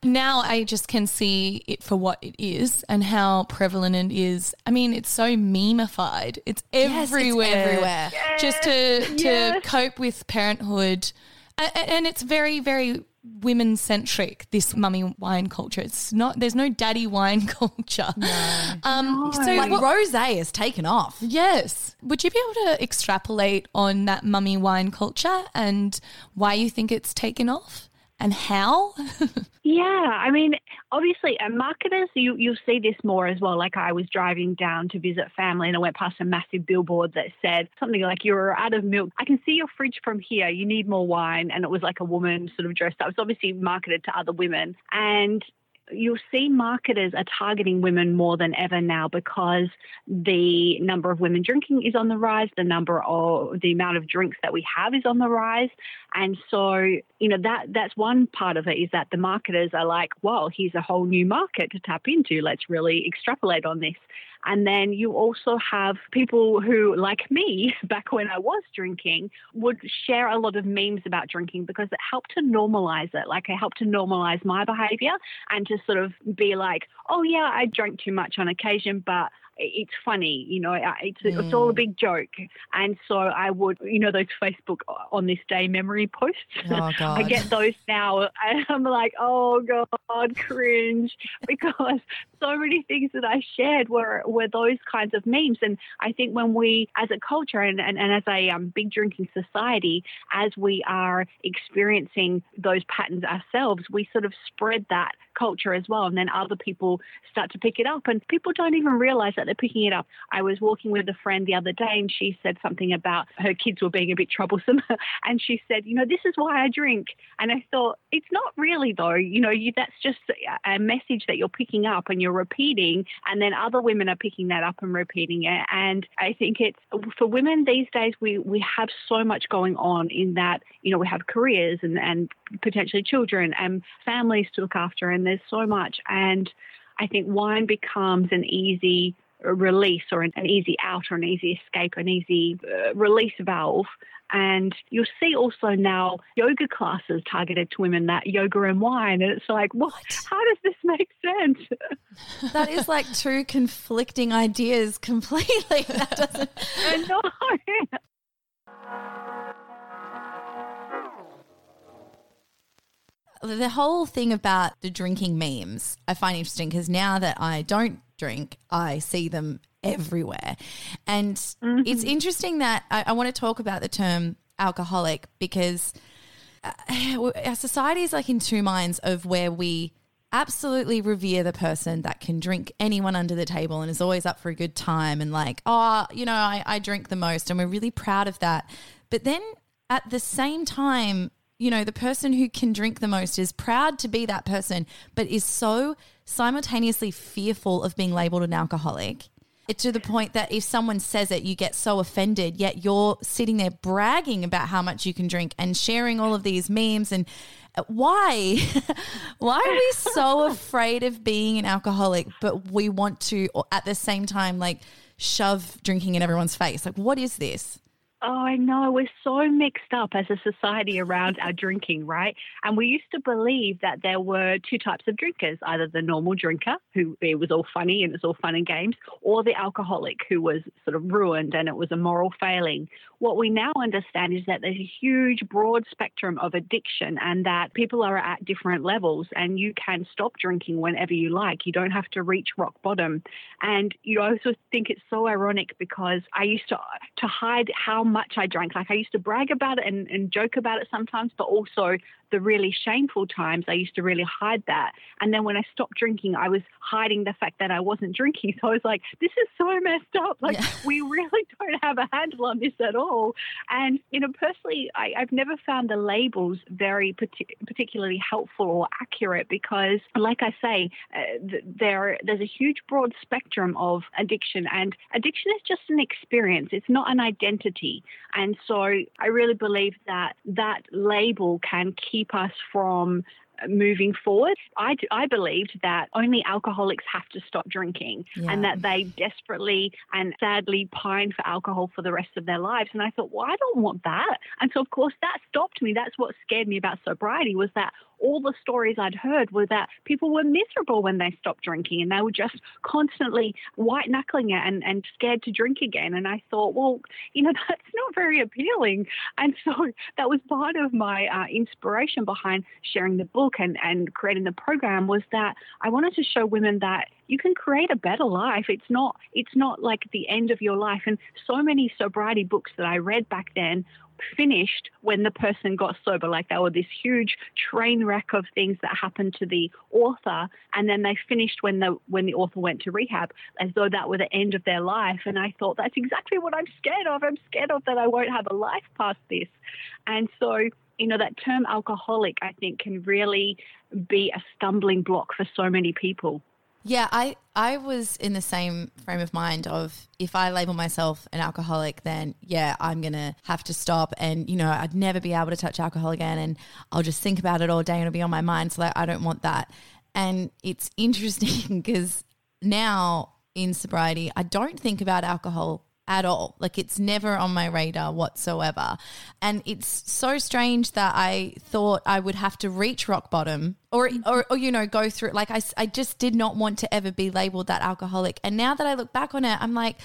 now I just can see it for what it is and how prevalent it is. I mean, it's so memeified. It's everywhere. Yes, it's everywhere. Just to to yes. cope with parenthood. And it's very, very women centric this mummy wine culture. It's not there's no daddy wine [laughs] culture. No. um no. so like rose has taken off. Yes. Would you be able to extrapolate on that mummy wine culture and why you think it's taken off and how? [laughs] yeah, I mean, obviously, uh, marketers, you, you'll see this more as well. Like, I was driving down to visit family and I went past a massive billboard that said something like, You're out of milk. I can see your fridge from here. You need more wine. And it was like a woman sort of dressed up. It's obviously marketed to other women. And you'll see marketers are targeting women more than ever now because the number of women drinking is on the rise, the number of the amount of drinks that we have is on the rise. And so, you know, that that's one part of it is that the marketers are like, well, here's a whole new market to tap into. Let's really extrapolate on this. And then you also have people who, like me, [laughs] back when I was drinking, would share a lot of memes about drinking because it helped to normalize it. Like it helped to normalize my behavior and to sort of be like, oh, yeah, I drank too much on occasion, but it's funny, you know, it's, mm. it's all a mm. big joke. And so I would, you know, those Facebook on this day memory posts. Oh, [laughs] I get those now and I'm like, oh God, cringe. [laughs] Because so many things that I shared were, were those kinds of memes. And I think when we, as a culture and, and, and as a um, big drinking society, as we are experiencing those patterns ourselves, we sort of spread that culture as well. And then other people start to pick it up, and people don't even realize that they're picking it up. I was walking with a friend the other day, and she said something about her kids were being a bit troublesome. [laughs] and she said, You know, this is why I drink. And I thought, It's not really, though. You know, you, that's just a message that you're picking up and you're repeating. And then other women are picking that up and repeating it. And I think it's for women these days, we, we have so much going on in that, you know, we have careers and, and potentially children and families to look after. And there's so much. And I think wine becomes an easy release or an, easy out or an easy escape, an easy uh, release valve. And you'll see also now yoga classes targeted to women that yoga and wine. And it's like, what? How does this make sense? [laughs] that is like two conflicting ideas completely. [laughs] That doesn't. I know. [laughs] the whole thing about the drinking memes I find interesting because now that I don't drink, I see them everywhere. And it's interesting that I, I want to talk about the term alcoholic because uh, our society is like in two minds of where we absolutely revere the person that can drink anyone under the table and is always up for a good time and like, oh, you know, I, I drink the most and we're really proud of that. But then at the same time, you know, the person who can drink the most is proud to be that person, but is so simultaneously fearful of being labeled an alcoholic. It's to the point that if someone says it, you get so offended, yet you're sitting there bragging about how much you can drink and sharing all of these memes. And uh, why? [laughs] why are we so [laughs] afraid of being an alcoholic, but we want to, at the same time, like shove drinking in everyone's face? Like, what is this? Oh, I know. We're so mixed up as a society around our drinking, right? And we used to believe that there were two types of drinkers either the normal drinker, who it was all funny and it's all fun and games, or the alcoholic, who was sort of ruined and it was a moral failing. What we now understand is that there's a huge, broad spectrum of addiction and that people are at different levels and you can stop drinking whenever you like. You don't have to reach rock bottom. And you also think it's so ironic because I used to, to hide how much I drank. Like I used to brag about it and, and joke about it sometimes, but also the really shameful times, I used to really hide that. And then when I stopped drinking, I was hiding the fact that I wasn't drinking. [laughs] So I was like, this is so messed up. Like, yeah. we really [laughs] don't have a handle on this at all. And, you know, personally, I, have never found the labels very partic- particularly helpful or accurate because, like I say, uh, there there's a huge broad spectrum of addiction, and addiction is just an experience, it's not an identity. And so I really believe that that label can keep keep us from moving forward. I, I believed that only alcoholics have to stop drinking yeah. and that they desperately and sadly pine for alcohol for the rest of their lives. And I thought, well, I don't want that. And so, of course, that stopped me. That's what scared me about sobriety was that all the stories I'd heard were that people were miserable when they stopped drinking and they were just constantly white knuckling it and, and scared to drink again. And I thought, well, you know, [laughs] that's not very appealing. And so that was part of my uh, inspiration behind sharing the book and, and creating the program was that I wanted to show women that you can create a better life. It's not it's not like the end of your life. And so many sobriety books that I read back then finished when the person got sober. Like they were this huge train wreck of things that happened to the author, and then they finished when the when the author went to rehab, as though that were the end of their life. And I thought that's exactly what I'm scared of. I'm scared of that I won't have a life past this. And so you know, that term alcoholic, I think, can really be a stumbling block for so many people. Yeah, I I was in the same frame of mind of if I label myself an alcoholic, then yeah, I'm gonna have to stop, and you know, I'd never be able to touch alcohol again, and I'll just think about it all day, and it'll be on my mind. So like, I don't want that. And it's [laughs] interesting because now in sobriety, I don't think about alcohol at all. Like it's never on my radar whatsoever. And it's so strange that I thought I would have to reach rock bottom or, mm. or, or, you know, go through Like I, I just did not want to ever be labeled that alcoholic. And now that I look back on it, I'm like,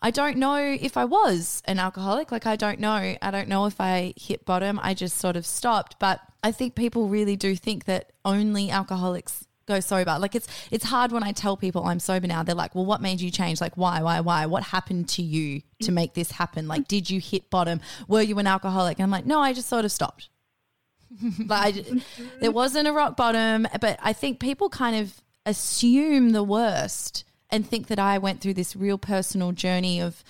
I don't know if I was an alcoholic. Like, I don't know. I don't know if I hit bottom. I just sort of stopped. But I think people really do think that only alcoholics go sober. Like it's it's hard when I tell people I'm sober now. They're like, "Well, what made you change? Like why, why, why? What happened to you to make this happen? Like did you hit bottom? Were you an alcoholic?" And I'm like, "No, I just sort of stopped." [laughs] like I, there wasn't a rock bottom, but I think people kind of assume the worst and think that I went through this real personal journey of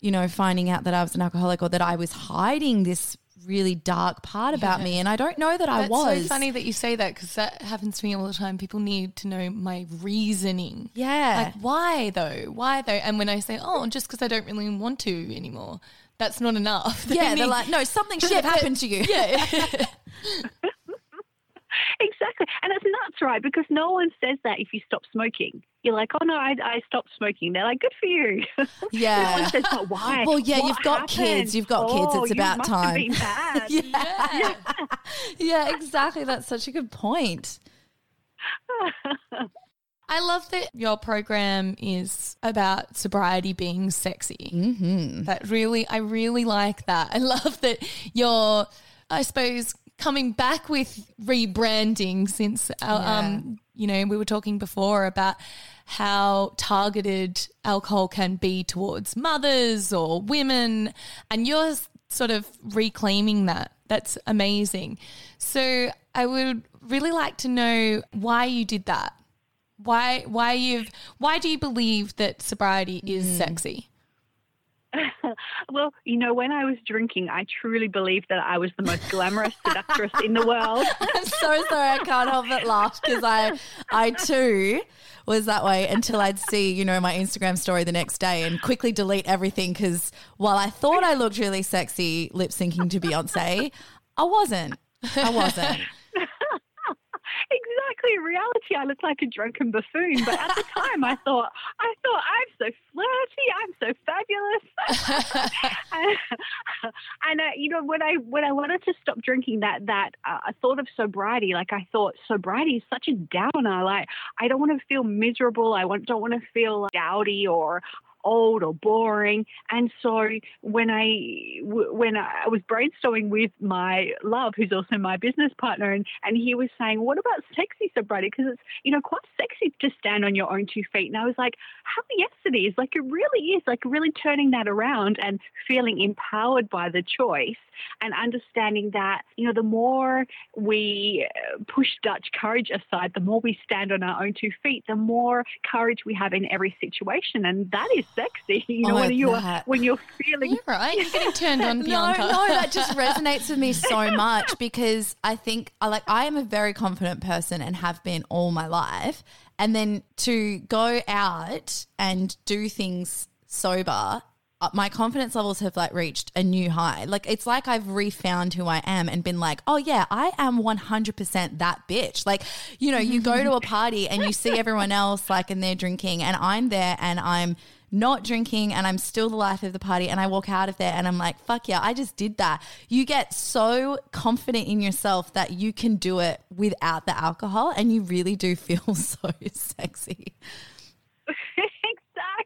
you know, finding out that I was an alcoholic or that I was hiding this really dark part about yeah. me, and I don't know that That's I was. so funny that you say that because that happens to me all the time. People need to know my reasoning. Yeah, like why though? Why though? And when I say, oh, just because I don't really want to anymore, that's not enough. [laughs] They yeah, need, they're like, no, something [laughs] should have happened to you. Yeah. [laughs] exactly. And it's nuts, right? Because no one says that if you stop smoking. You're like, oh no, I, I stopped smoking. They're like, good for you. Yeah. [laughs] no one says, but why? Well, yeah, what you've got happened? kids. You've got kids. Oh, it's about time. [laughs] yeah. yeah. yeah, exactly. That's such a good point. [laughs] I love that your program is about sobriety being sexy. Mm-hmm. That really, I really like that. I love that you're, I suppose, coming back with rebranding since our, Yeah. um you know we were talking before about how targeted alcohol can be towards mothers or women and you're sort of reclaiming that. That's amazing. So i would really like to know why you did that. Why why you've why do you believe that sobriety is sexy [laughs] well, you know, when I was drinking, I truly believed that I was the most glamorous seductress in the world. [laughs] I'm so sorry I can't help but laugh because I I too was that way until I'd see, you know, my Instagram story the next day and quickly delete everything because while I thought I looked really sexy lip syncing to Beyonce, I wasn't. I wasn't. Exactly. In reality, I looked like a drunken buffoon. But at the [laughs] time, I thought, I thought I'm so flirty. I'm so fabulous. and [laughs] [laughs] and, uh, you know, when I when I wanted to stop drinking, that that uh, I thought of sobriety. Like I thought, sobriety is such a downer. Like I don't want to feel miserable. I want, don't want to feel like, dowdy or old or boring. And so when I when I was brainstorming with my love, who's also my business partner, and and he was saying, "What about sexy sobriety? Because it's you know quite sexy to stand on your own two feet." And I was like, "How yes, it is. Like it really is. Like really turning that around and feeling empowered by the choice." And understanding that, you know, the more we push Dutch courage aside, the more we stand on our own two feet, the more courage we have in every situation, and that is sexy. [laughs] You know, Oh, when you're that. when you're feeling you're right you're getting turned on [laughs] No, bianca no, that [laughs] just resonates with me so much because I think I like I am a very confident person and have been all my life. And then to go out and do things sober, uh, my confidence levels have like reached a new high. Like it's like I've refound who I am and been like, "Oh yeah, I am 100% that bitch." Like, you know, you go to a party and you see everyone else like and they're drinking and I'm there and I'm not drinking and I'm still the life of the party and I walk out of there and I'm like, fuck yeah, I just did that. You get so confident in yourself that you can do it without the alcohol and you really do feel [laughs] so sexy. [laughs]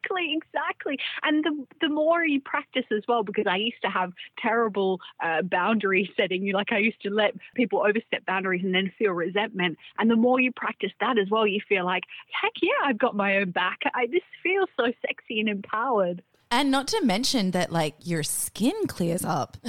exactly, exactly. And the the more you practice as well, because I used to have terrible uh, boundary setting. You like I used to let people overstep boundaries and then feel resentment. And the more you practice that as well, you feel like, heck yeah, I've got my own back. I, this feels so sexy and empowered. And not to mention that like your skin clears up. [laughs]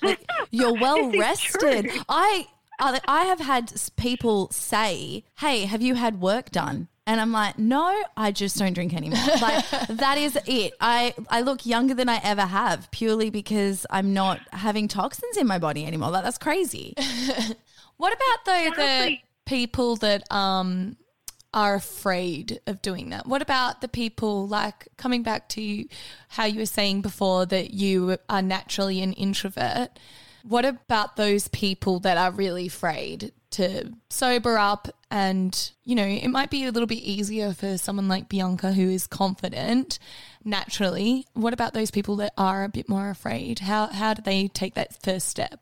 Like, you're [laughs] well rested. I I I have had people say, "Hey, have you had work done?" And I'm like, "No, I just don't drink anymore." [laughs] Like that is it. I I look younger than I ever have purely because I'm not having toxins in my body anymore. Like that's crazy. [laughs] What about though the people that um are afraid of doing that? What about the people like coming back to how you were saying before that you are naturally an introvert? What about those people that are really afraid to sober up and you know, it might be a little bit easier for someone like Bianca who is confident naturally. What about those people that are a bit more afraid? How how do they take that first step?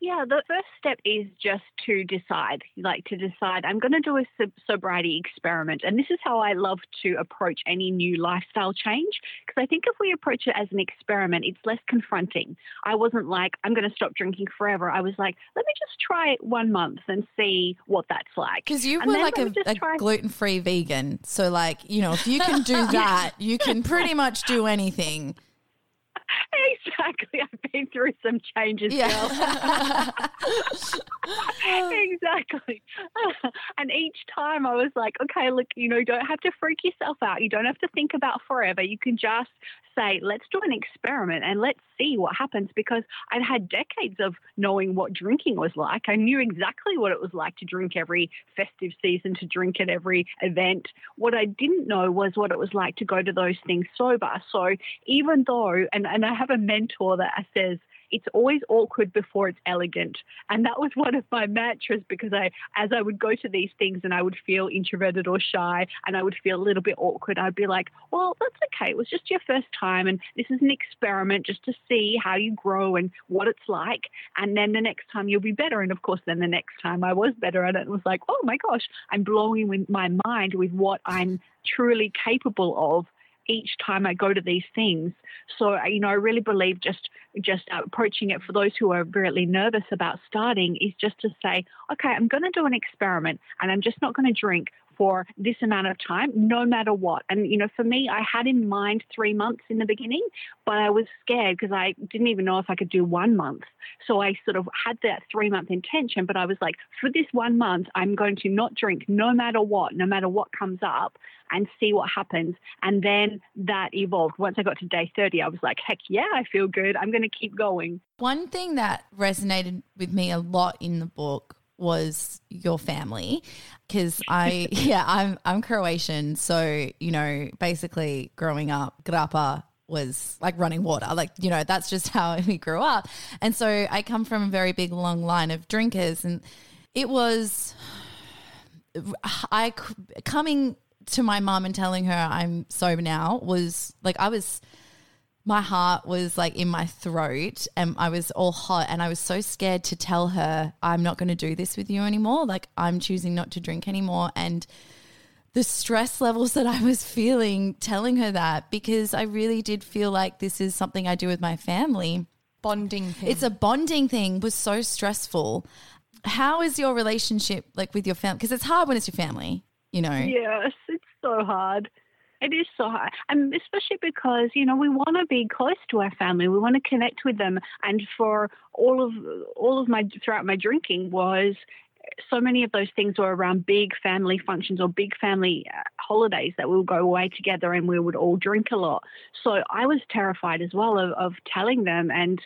Yeah, the first step is just to decide, like to decide, I'm going to do a sob- sobriety experiment. And this is how I love to approach any new lifestyle change. Because I think if we approach it as an experiment, it's less confronting. I wasn't like, I'm going to stop drinking forever. I was like, let me just try it one month and see what that's like. Because you And were like a, a try- gluten free vegan. So, like, you know, if you can do [laughs] that, you can pretty much do anything. [laughs] Exactly. I've been through some changes. Yeah. [laughs] [laughs] exactly. and each time I was like, okay, look, you know, you don't have to freak yourself out. You don't have to think about forever. You can just say, let's do an experiment and let's see what happens because I'd had decades of knowing what drinking was like. I knew exactly what it was like to drink every festive season, to drink at every event. What I didn't know was what it was like to go to those things sober. So even though, and, and I have a mentor that says, it's always awkward before it's elegant. And that was one of my mantras because I, as I would go to these things and I would feel introverted or shy and I would feel a little bit awkward, I'd be like, well, that's okay. It was just your first time and this is an experiment just to see how you grow and what it's like. And then the next time you'll be better. And of course, then the next time I was better at it and was like, oh my gosh, I'm blowing with my mind with what I'm truly capable of each time I go to these things. So, you know, I really believe just just approaching it for those who are really nervous about starting is just to say, okay, I'm going to do an experiment and I'm just not going to drink for this amount of time, no matter what. And, you know, for me, I had in mind three months in the beginning, but I was scared because I didn't even know if I could do one month. So I sort of had that three month intention, but I was like, for this one month, I'm going to not drink no matter what, no matter what comes up and see what happens. And then that evolved. Once I got to day 30, I was like, heck yeah, I feel good. I'm going to keep going. One thing that resonated with me a lot in the book was your family because I [laughs] yeah I'm I'm Croatian so you know basically growing up grappa was like running water like you know that's just how [laughs] we grew up and so I come from a very big long line of drinkers and it was [sighs] I coming to my mom and telling her I'm sober now was like I was my heart was like in my throat and I was all hot and I was so scared to tell her I'm not going to do this with you anymore. Like I'm choosing not to drink anymore and the stress levels that I was feeling telling her that because I really did feel like this is something I do with my family. Bonding thing. It's a bonding thing was so stressful. How is your relationship like with your family? Because it's hard when it's your family, you know? Yes, it's so hard. It is so hard, and especially because you know we want to be close to our family, we want to connect with them, and for all of all of my throughout my drinking was so many of those things were around big family functions or big family uh, holidays that we would go away together and we would all drink a lot. So I was terrified as well of, of telling them and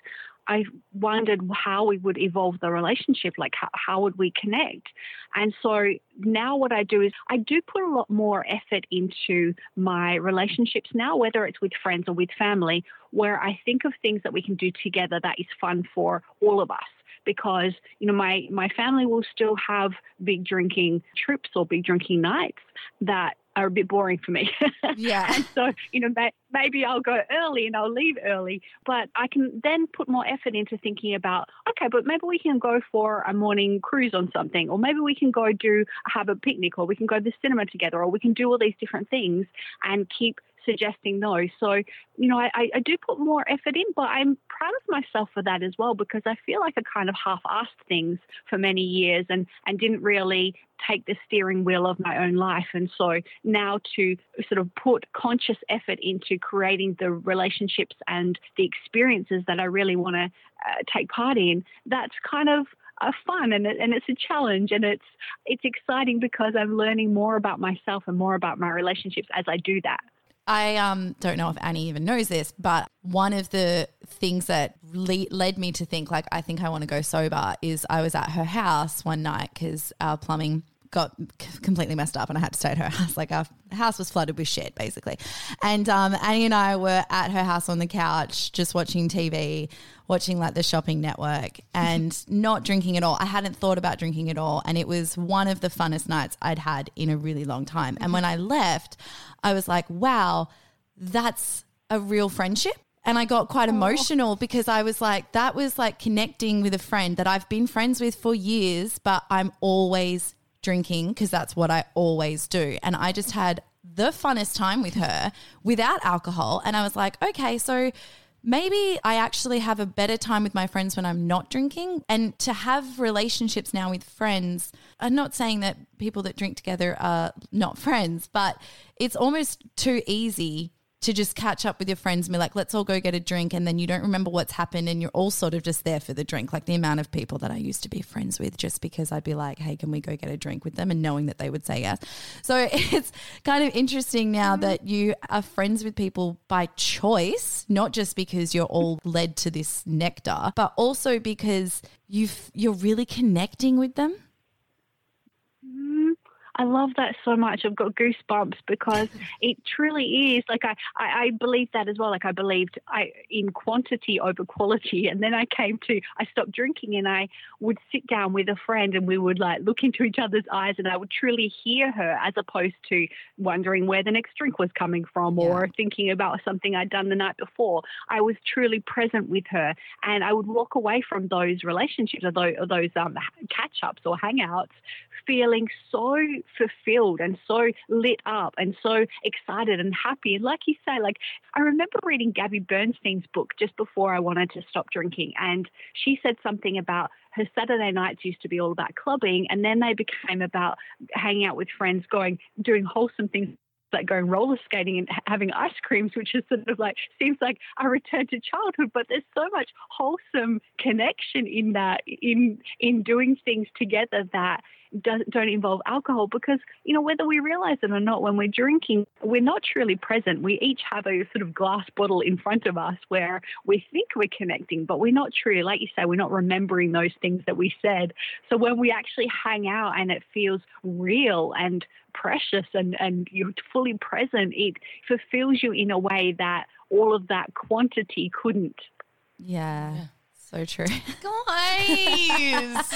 I wondered how we would evolve the relationship, like how, how would we connect? And so now what I do is I do put a lot more effort into my relationships now, whether it's with friends or with family, where I think of things that we can do together that is fun for all of us because you know my my family will still have big drinking trips or big drinking nights that are a bit boring for me. [laughs] Yeah. and so, you know, maybe I'll go early and I'll leave early, but I can then put more effort into thinking about, okay, but maybe we can go for a morning cruise on something, or maybe we can go do have a picnic, or we can go to the cinema together, or we can do all these different things and keep suggesting those. So, you know, I, I do put more effort in, but I'm proud of myself for that as well because I feel like I kind of half asked things for many years and and didn't really take the steering wheel of my own life. And so now to sort of put conscious effort into creating the relationships and the experiences that I really want to uh, take part in, that's kind of uh, fun and, it, and it's a challenge and it's it's exciting because I'm learning more about myself and more about my relationships as I do that. I um, don't know if Annie even knows this, but one of the things that le- led me to think like I think I want to go sober is I was at her house one night because our plumbing got completely messed up and I had to stay at her [laughs] house. Like our house was flooded with shit, basically. And um, Annie and I were at her house on the couch, just watching TV, watching like the shopping network [laughs] and not drinking at all. I hadn't thought about drinking at all. And it was one of the funnest nights I'd had in a really long time. And when I left, I was like, wow, that's a real friendship. And I got quite emotional because I was like, that was like connecting with a friend that I've been friends with for years, but I'm always drinking because that's what I always do. And I just had the funnest time with her without alcohol. And I was like, okay, so maybe I actually have a better time with my friends when I'm not drinking. And to have relationships now with friends, I'm not saying that people that drink together are not friends, but it's almost too easy to just catch up with your friends and be like, let's all go get a drink. And then you don't remember what's happened and you're all sort of just there for the drink. Like the amount of people that I used to be friends with just because I'd be like, hey, can we go get a drink with them? And knowing that they would say yes. So [laughs] it's kind of interesting now that you are friends with people by choice, not just because you're all led to this nectar, but also because you you're really connecting with them. I love that so much. I've got goosebumps because it truly is like I, I, I believe that as well. Like I believed I in quantity over quality, and then I came to I stopped drinking and I would sit down with a friend and we would like look into each other's eyes and I would truly hear her as opposed to wondering where the next drink was coming from yeah. or thinking about something I'd done the night before. I was truly present with her, and I would walk away from those relationships or those, or those um, catch ups or hangouts feeling so fulfilled and so lit up and so excited and happy. And like you say, like I remember reading Gabby Bernstein's book just before I wanted to stop drinking, and she said something about her Saturday nights used to be all about clubbing, and then they became about hanging out with friends, going doing wholesome things like going roller skating and having ice creams, which is sort of like seems like a return to childhood. But there's so much wholesome connection in that, in in doing things together that don't, don't involve alcohol because, you know, whether we realize it or not, when we're drinking, we're not truly present. We each have a sort of glass bottle in front of us where we think we're connecting, but we're not truly, like you say, we're not remembering those things that we said. So when we actually hang out and it feels real and precious and, and you're fully present, it fulfills you in a way that all of that quantity couldn't. Yeah. yeah. So true. [laughs] Guys. [laughs]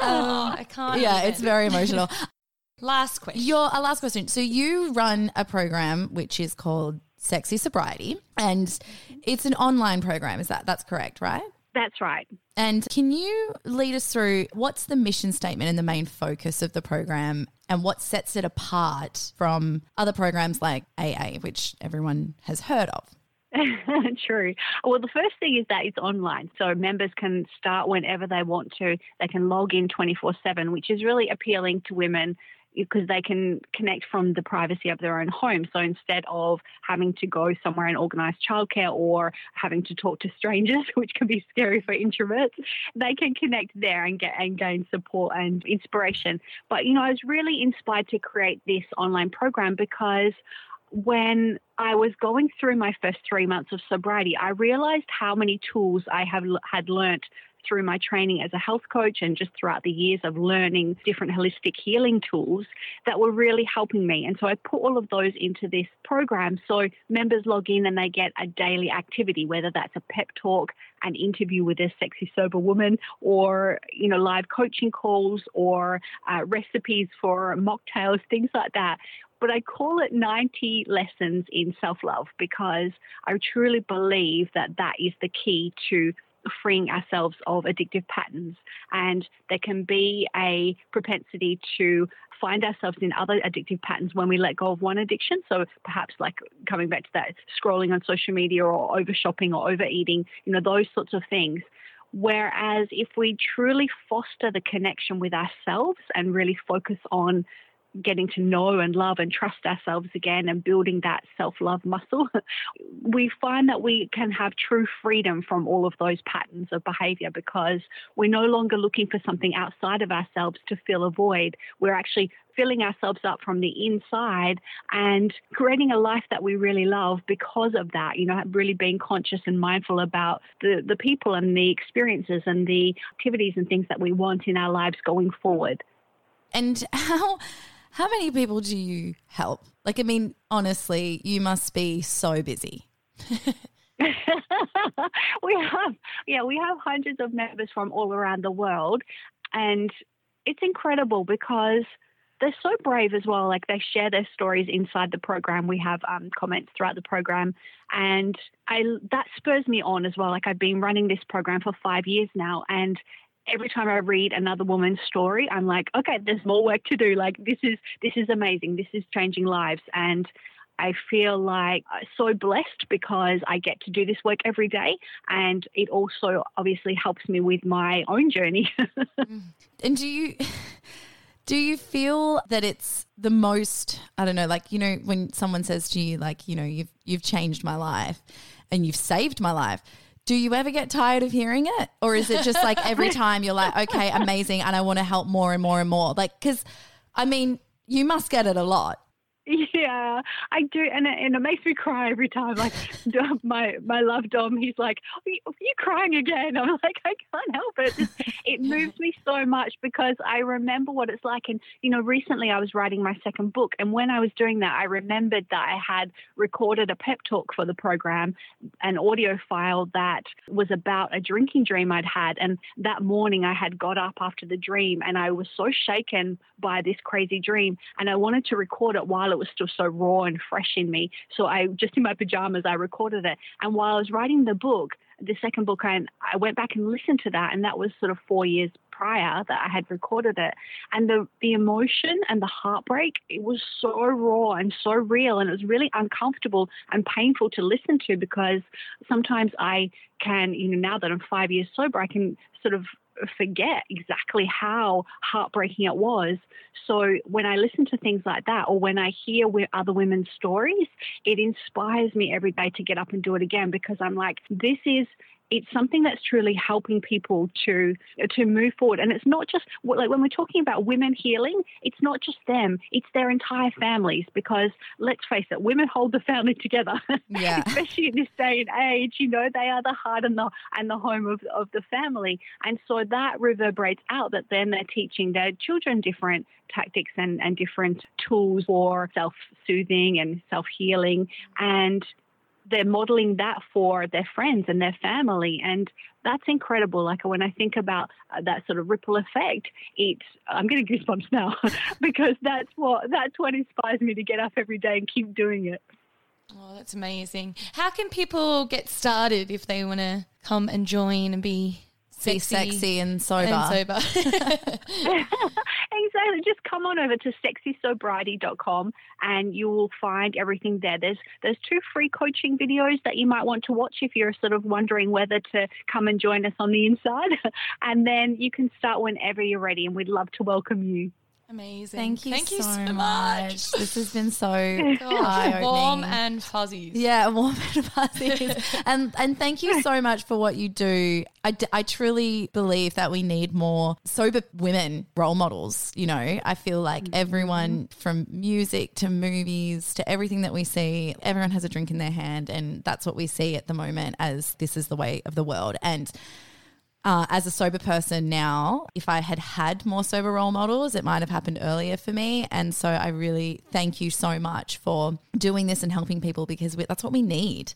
oh, I can't. Yeah, even. it's very emotional. [laughs] last question. Your uh, last question. So you run a program which is called Sexy Sobriety and it's an online program. Is that that's correct, right? That's right. And can you lead us through what's the mission statement and the main focus of the program and what sets it apart from other programs like AA, which everyone has heard of? [laughs] True. Well, the first thing is that it's online. So members can start whenever they want to. They can log in 24 7, which is really appealing to women because they can connect from the privacy of their own home. So instead of having to go somewhere and organise childcare or having to talk to strangers, [laughs] which can be scary for introverts, they can connect there and get and gain support and inspiration. But you know, I was really inspired to create this online program because when I was going through my first three months of sobriety, I realized how many tools I have had learnt through my training as a health coach and just throughout the years of learning different holistic healing tools that were really helping me. And so I put all of those into this program. So members log in and they get a daily activity, whether that's a pep talk, an interview with a sexy sober woman, or you know live coaching calls, or uh, recipes for mocktails, things like that but I call it 90 lessons in self love because I truly believe that that is the key to freeing ourselves of addictive patterns. And there can be a propensity to find ourselves in other addictive patterns when we let go of one addiction. So perhaps like coming back to that scrolling on social media or over shopping or overeating, you know, those sorts of things. Whereas if we truly foster the connection with ourselves and really focus on getting to know and love and trust ourselves again and building that self love muscle, [laughs] we find that we can have true freedom from all of those patterns of behavior because we're no longer looking for something outside of ourselves to fill a void. We're actually filling ourselves up from the inside and creating a life that we really love because of that, you know, really being conscious and mindful about the, the people and the experiences and the activities and things that we want in our lives going forward. And how how many people do you help? Like, I mean, honestly, you must be so busy. [laughs] we have, yeah, we have hundreds of members from all around the world. And it's incredible because they're so brave as well. Like they share their stories inside the program. We have um, comments throughout the program, and I that spurs me on as well. Like I've been running this program for five years now, and every time I read another woman's story, I'm like, okay, there's more work to do. Like this is this is amazing. This is changing lives, and I feel like so blessed because I get to do this work every day, and it also obviously helps me with my own journey. [laughs] Mm. and do you? [laughs] Do you feel that it's the most I don't know like you know when someone says to you like you know you've you've changed my life and you've saved my life do you ever get tired of hearing it? Or is it just like every [laughs] time you're like, okay, amazing, and I want to help more and more and more? Like, because I mean, you must get it a lot. Yeah, I do, and it, and it makes me cry every time. Like [laughs] my my love Dom, he's like, "Are you, are you crying again?" I'm like, I can't help it. it [laughs] moves me so much because I remember what it's like. And you know, recently I was writing my second book, and when I was doing that, I remembered that I had recorded a pep talk for the program, an audio file that was about a drinking dream I'd had. And that morning, I had got up after the dream, and I was so shaken by this crazy dream, and I wanted to record it while it was still so raw and fresh in me. So I just in my pajamas, I recorded it. And while I was writing the book, the second book, and I went back and listened to that, and that was sort of four years prior that I had recorded it. And the, the emotion and the heartbreak, it was so raw and so real. And it was really uncomfortable and painful to listen to because sometimes I can, you know, now that I'm five years sober, I can sort of forget exactly how heartbreaking it was. So when I listen to things like that, or when I hear other women's stories, it inspires me every day to get up and do it again because I'm like, this is it's something that's truly helping people to to move forward. And it's not just like when we're talking about women healing, it's not just them; it's their entire families. Because let's face it, women hold the family together. [laughs] Yeah. Especially in this day and age, you know, they are the heart and the and the home of of the family. And so that reverberates out. That then they're teaching their children different tactics and, and different tools for self soothing and self healing. And they're modeling that for their friends and their family and that's incredible like when i think about uh, that sort of ripple effect it's i'm getting goosebumps now [laughs] because that's what that's what inspires me to get up every day and keep doing it oh that's amazing how can people get started if they want to come and join and be be sexy and sober. And sober. [laughs] [laughs] exactly. Just come on over to sexysobriety.com and you will find everything there. There's there's two free coaching videos that you might want to watch if you're sort of wondering whether to come and join us on the inside. [laughs] and then you can start whenever you're ready and we'd love to welcome you. Amazing. Thank you, Thank so, you so much. much. This has been so [laughs] warm and fuzzies. Yeah, warm and fuzzy. [laughs] and and thank you so much for what you do. I, d- I truly believe that we need more sober women role models. You know, I feel like mm-hmm. everyone from music to movies to everything that we see, everyone has a drink in their hand, and that's what we see at the moment as this is the way of the world. And uh, as a sober person now, if I had had more sober role models, it might have happened earlier for me. And so I really thank you so much for doing this and helping people because we, that's what we need.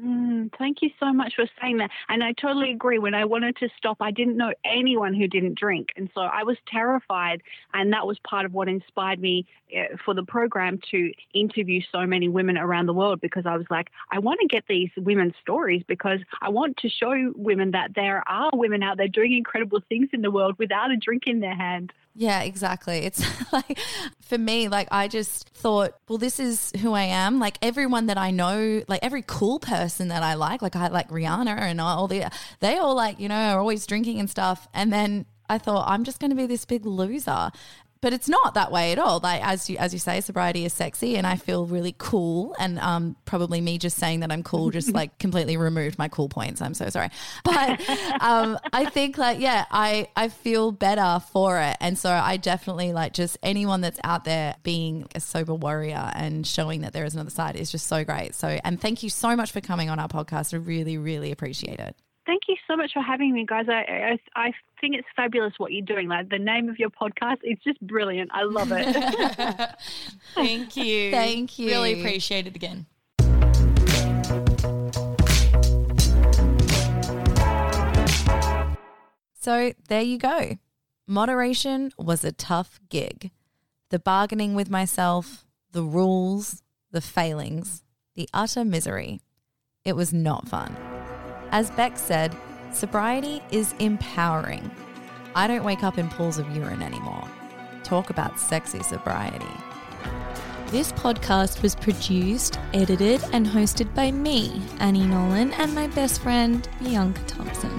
Mm, thank you so much for saying that. And I totally agree. When I wanted to stop, I didn't know anyone who didn't drink. And so I was terrified. And that was part of what inspired me uh, for the program to interview so many women around the world because I was like, I want to get these women's stories because I want to show women that there are women out there doing incredible things in the world without a drink in their hand. Yeah, exactly. It's [laughs] like for me, like I just thought, well, this is who I am. Like everyone that I know, like every cool person that I like, like I like Rihanna and all the, they all like, you know, are always drinking and stuff. And then I thought, I'm just going to be this big loser but it's not that way at all. Like as you as you say, sobriety is sexy, and I feel really cool. And um, probably me just saying that I'm cool [laughs] just like completely removed my cool points. I'm so sorry, but um, I think like yeah, I I feel better for it, and so I definitely like just anyone that's out there being a sober warrior and showing that there is another side is just so great. So and thank you so much for coming on our podcast. I really really appreciate it. Thank you so much for having me, guys. I, I, I think it's fabulous what you're doing. Like the name of your podcast, it's just brilliant. I love it. [laughs] Thank you. Thank you. Really appreciate it again. So there you go. Moderation was a tough gig. The bargaining with myself, the rules, the failings, the utter misery. It was not fun. As Bex said, sobriety is empowering. I don't wake up in pools of urine anymore. Talk about sexy sobriety. This podcast was produced, edited, and hosted by me, Annie Nolan, and my best friend, Bianca Thompson.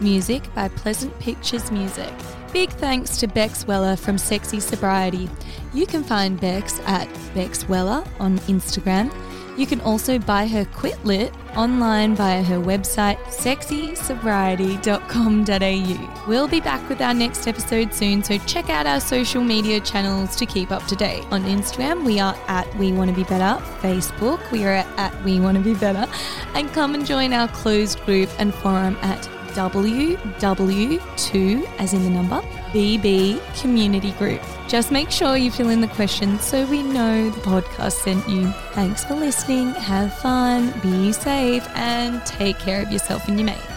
Music by Pleasant Pictures Music. Big thanks to Bex Weller from Sexy Sobriety. You can find Bex at Bex Weller on Instagram. You can also buy her Quit Lit online via her website sexysobriety.com.au. We'll be back with our next episode soon, so check out our social media channels to keep up to date. On Instagram, we are at We Want to Be Better. Facebook, we are at We Want to Be Better. And come and join our closed group and forum at WW2, as in the number, BB Community Group. Just make sure you fill in the questions so we know the podcast sent you. Thanks for listening. Have fun, be safe, and take care of yourself and your mate.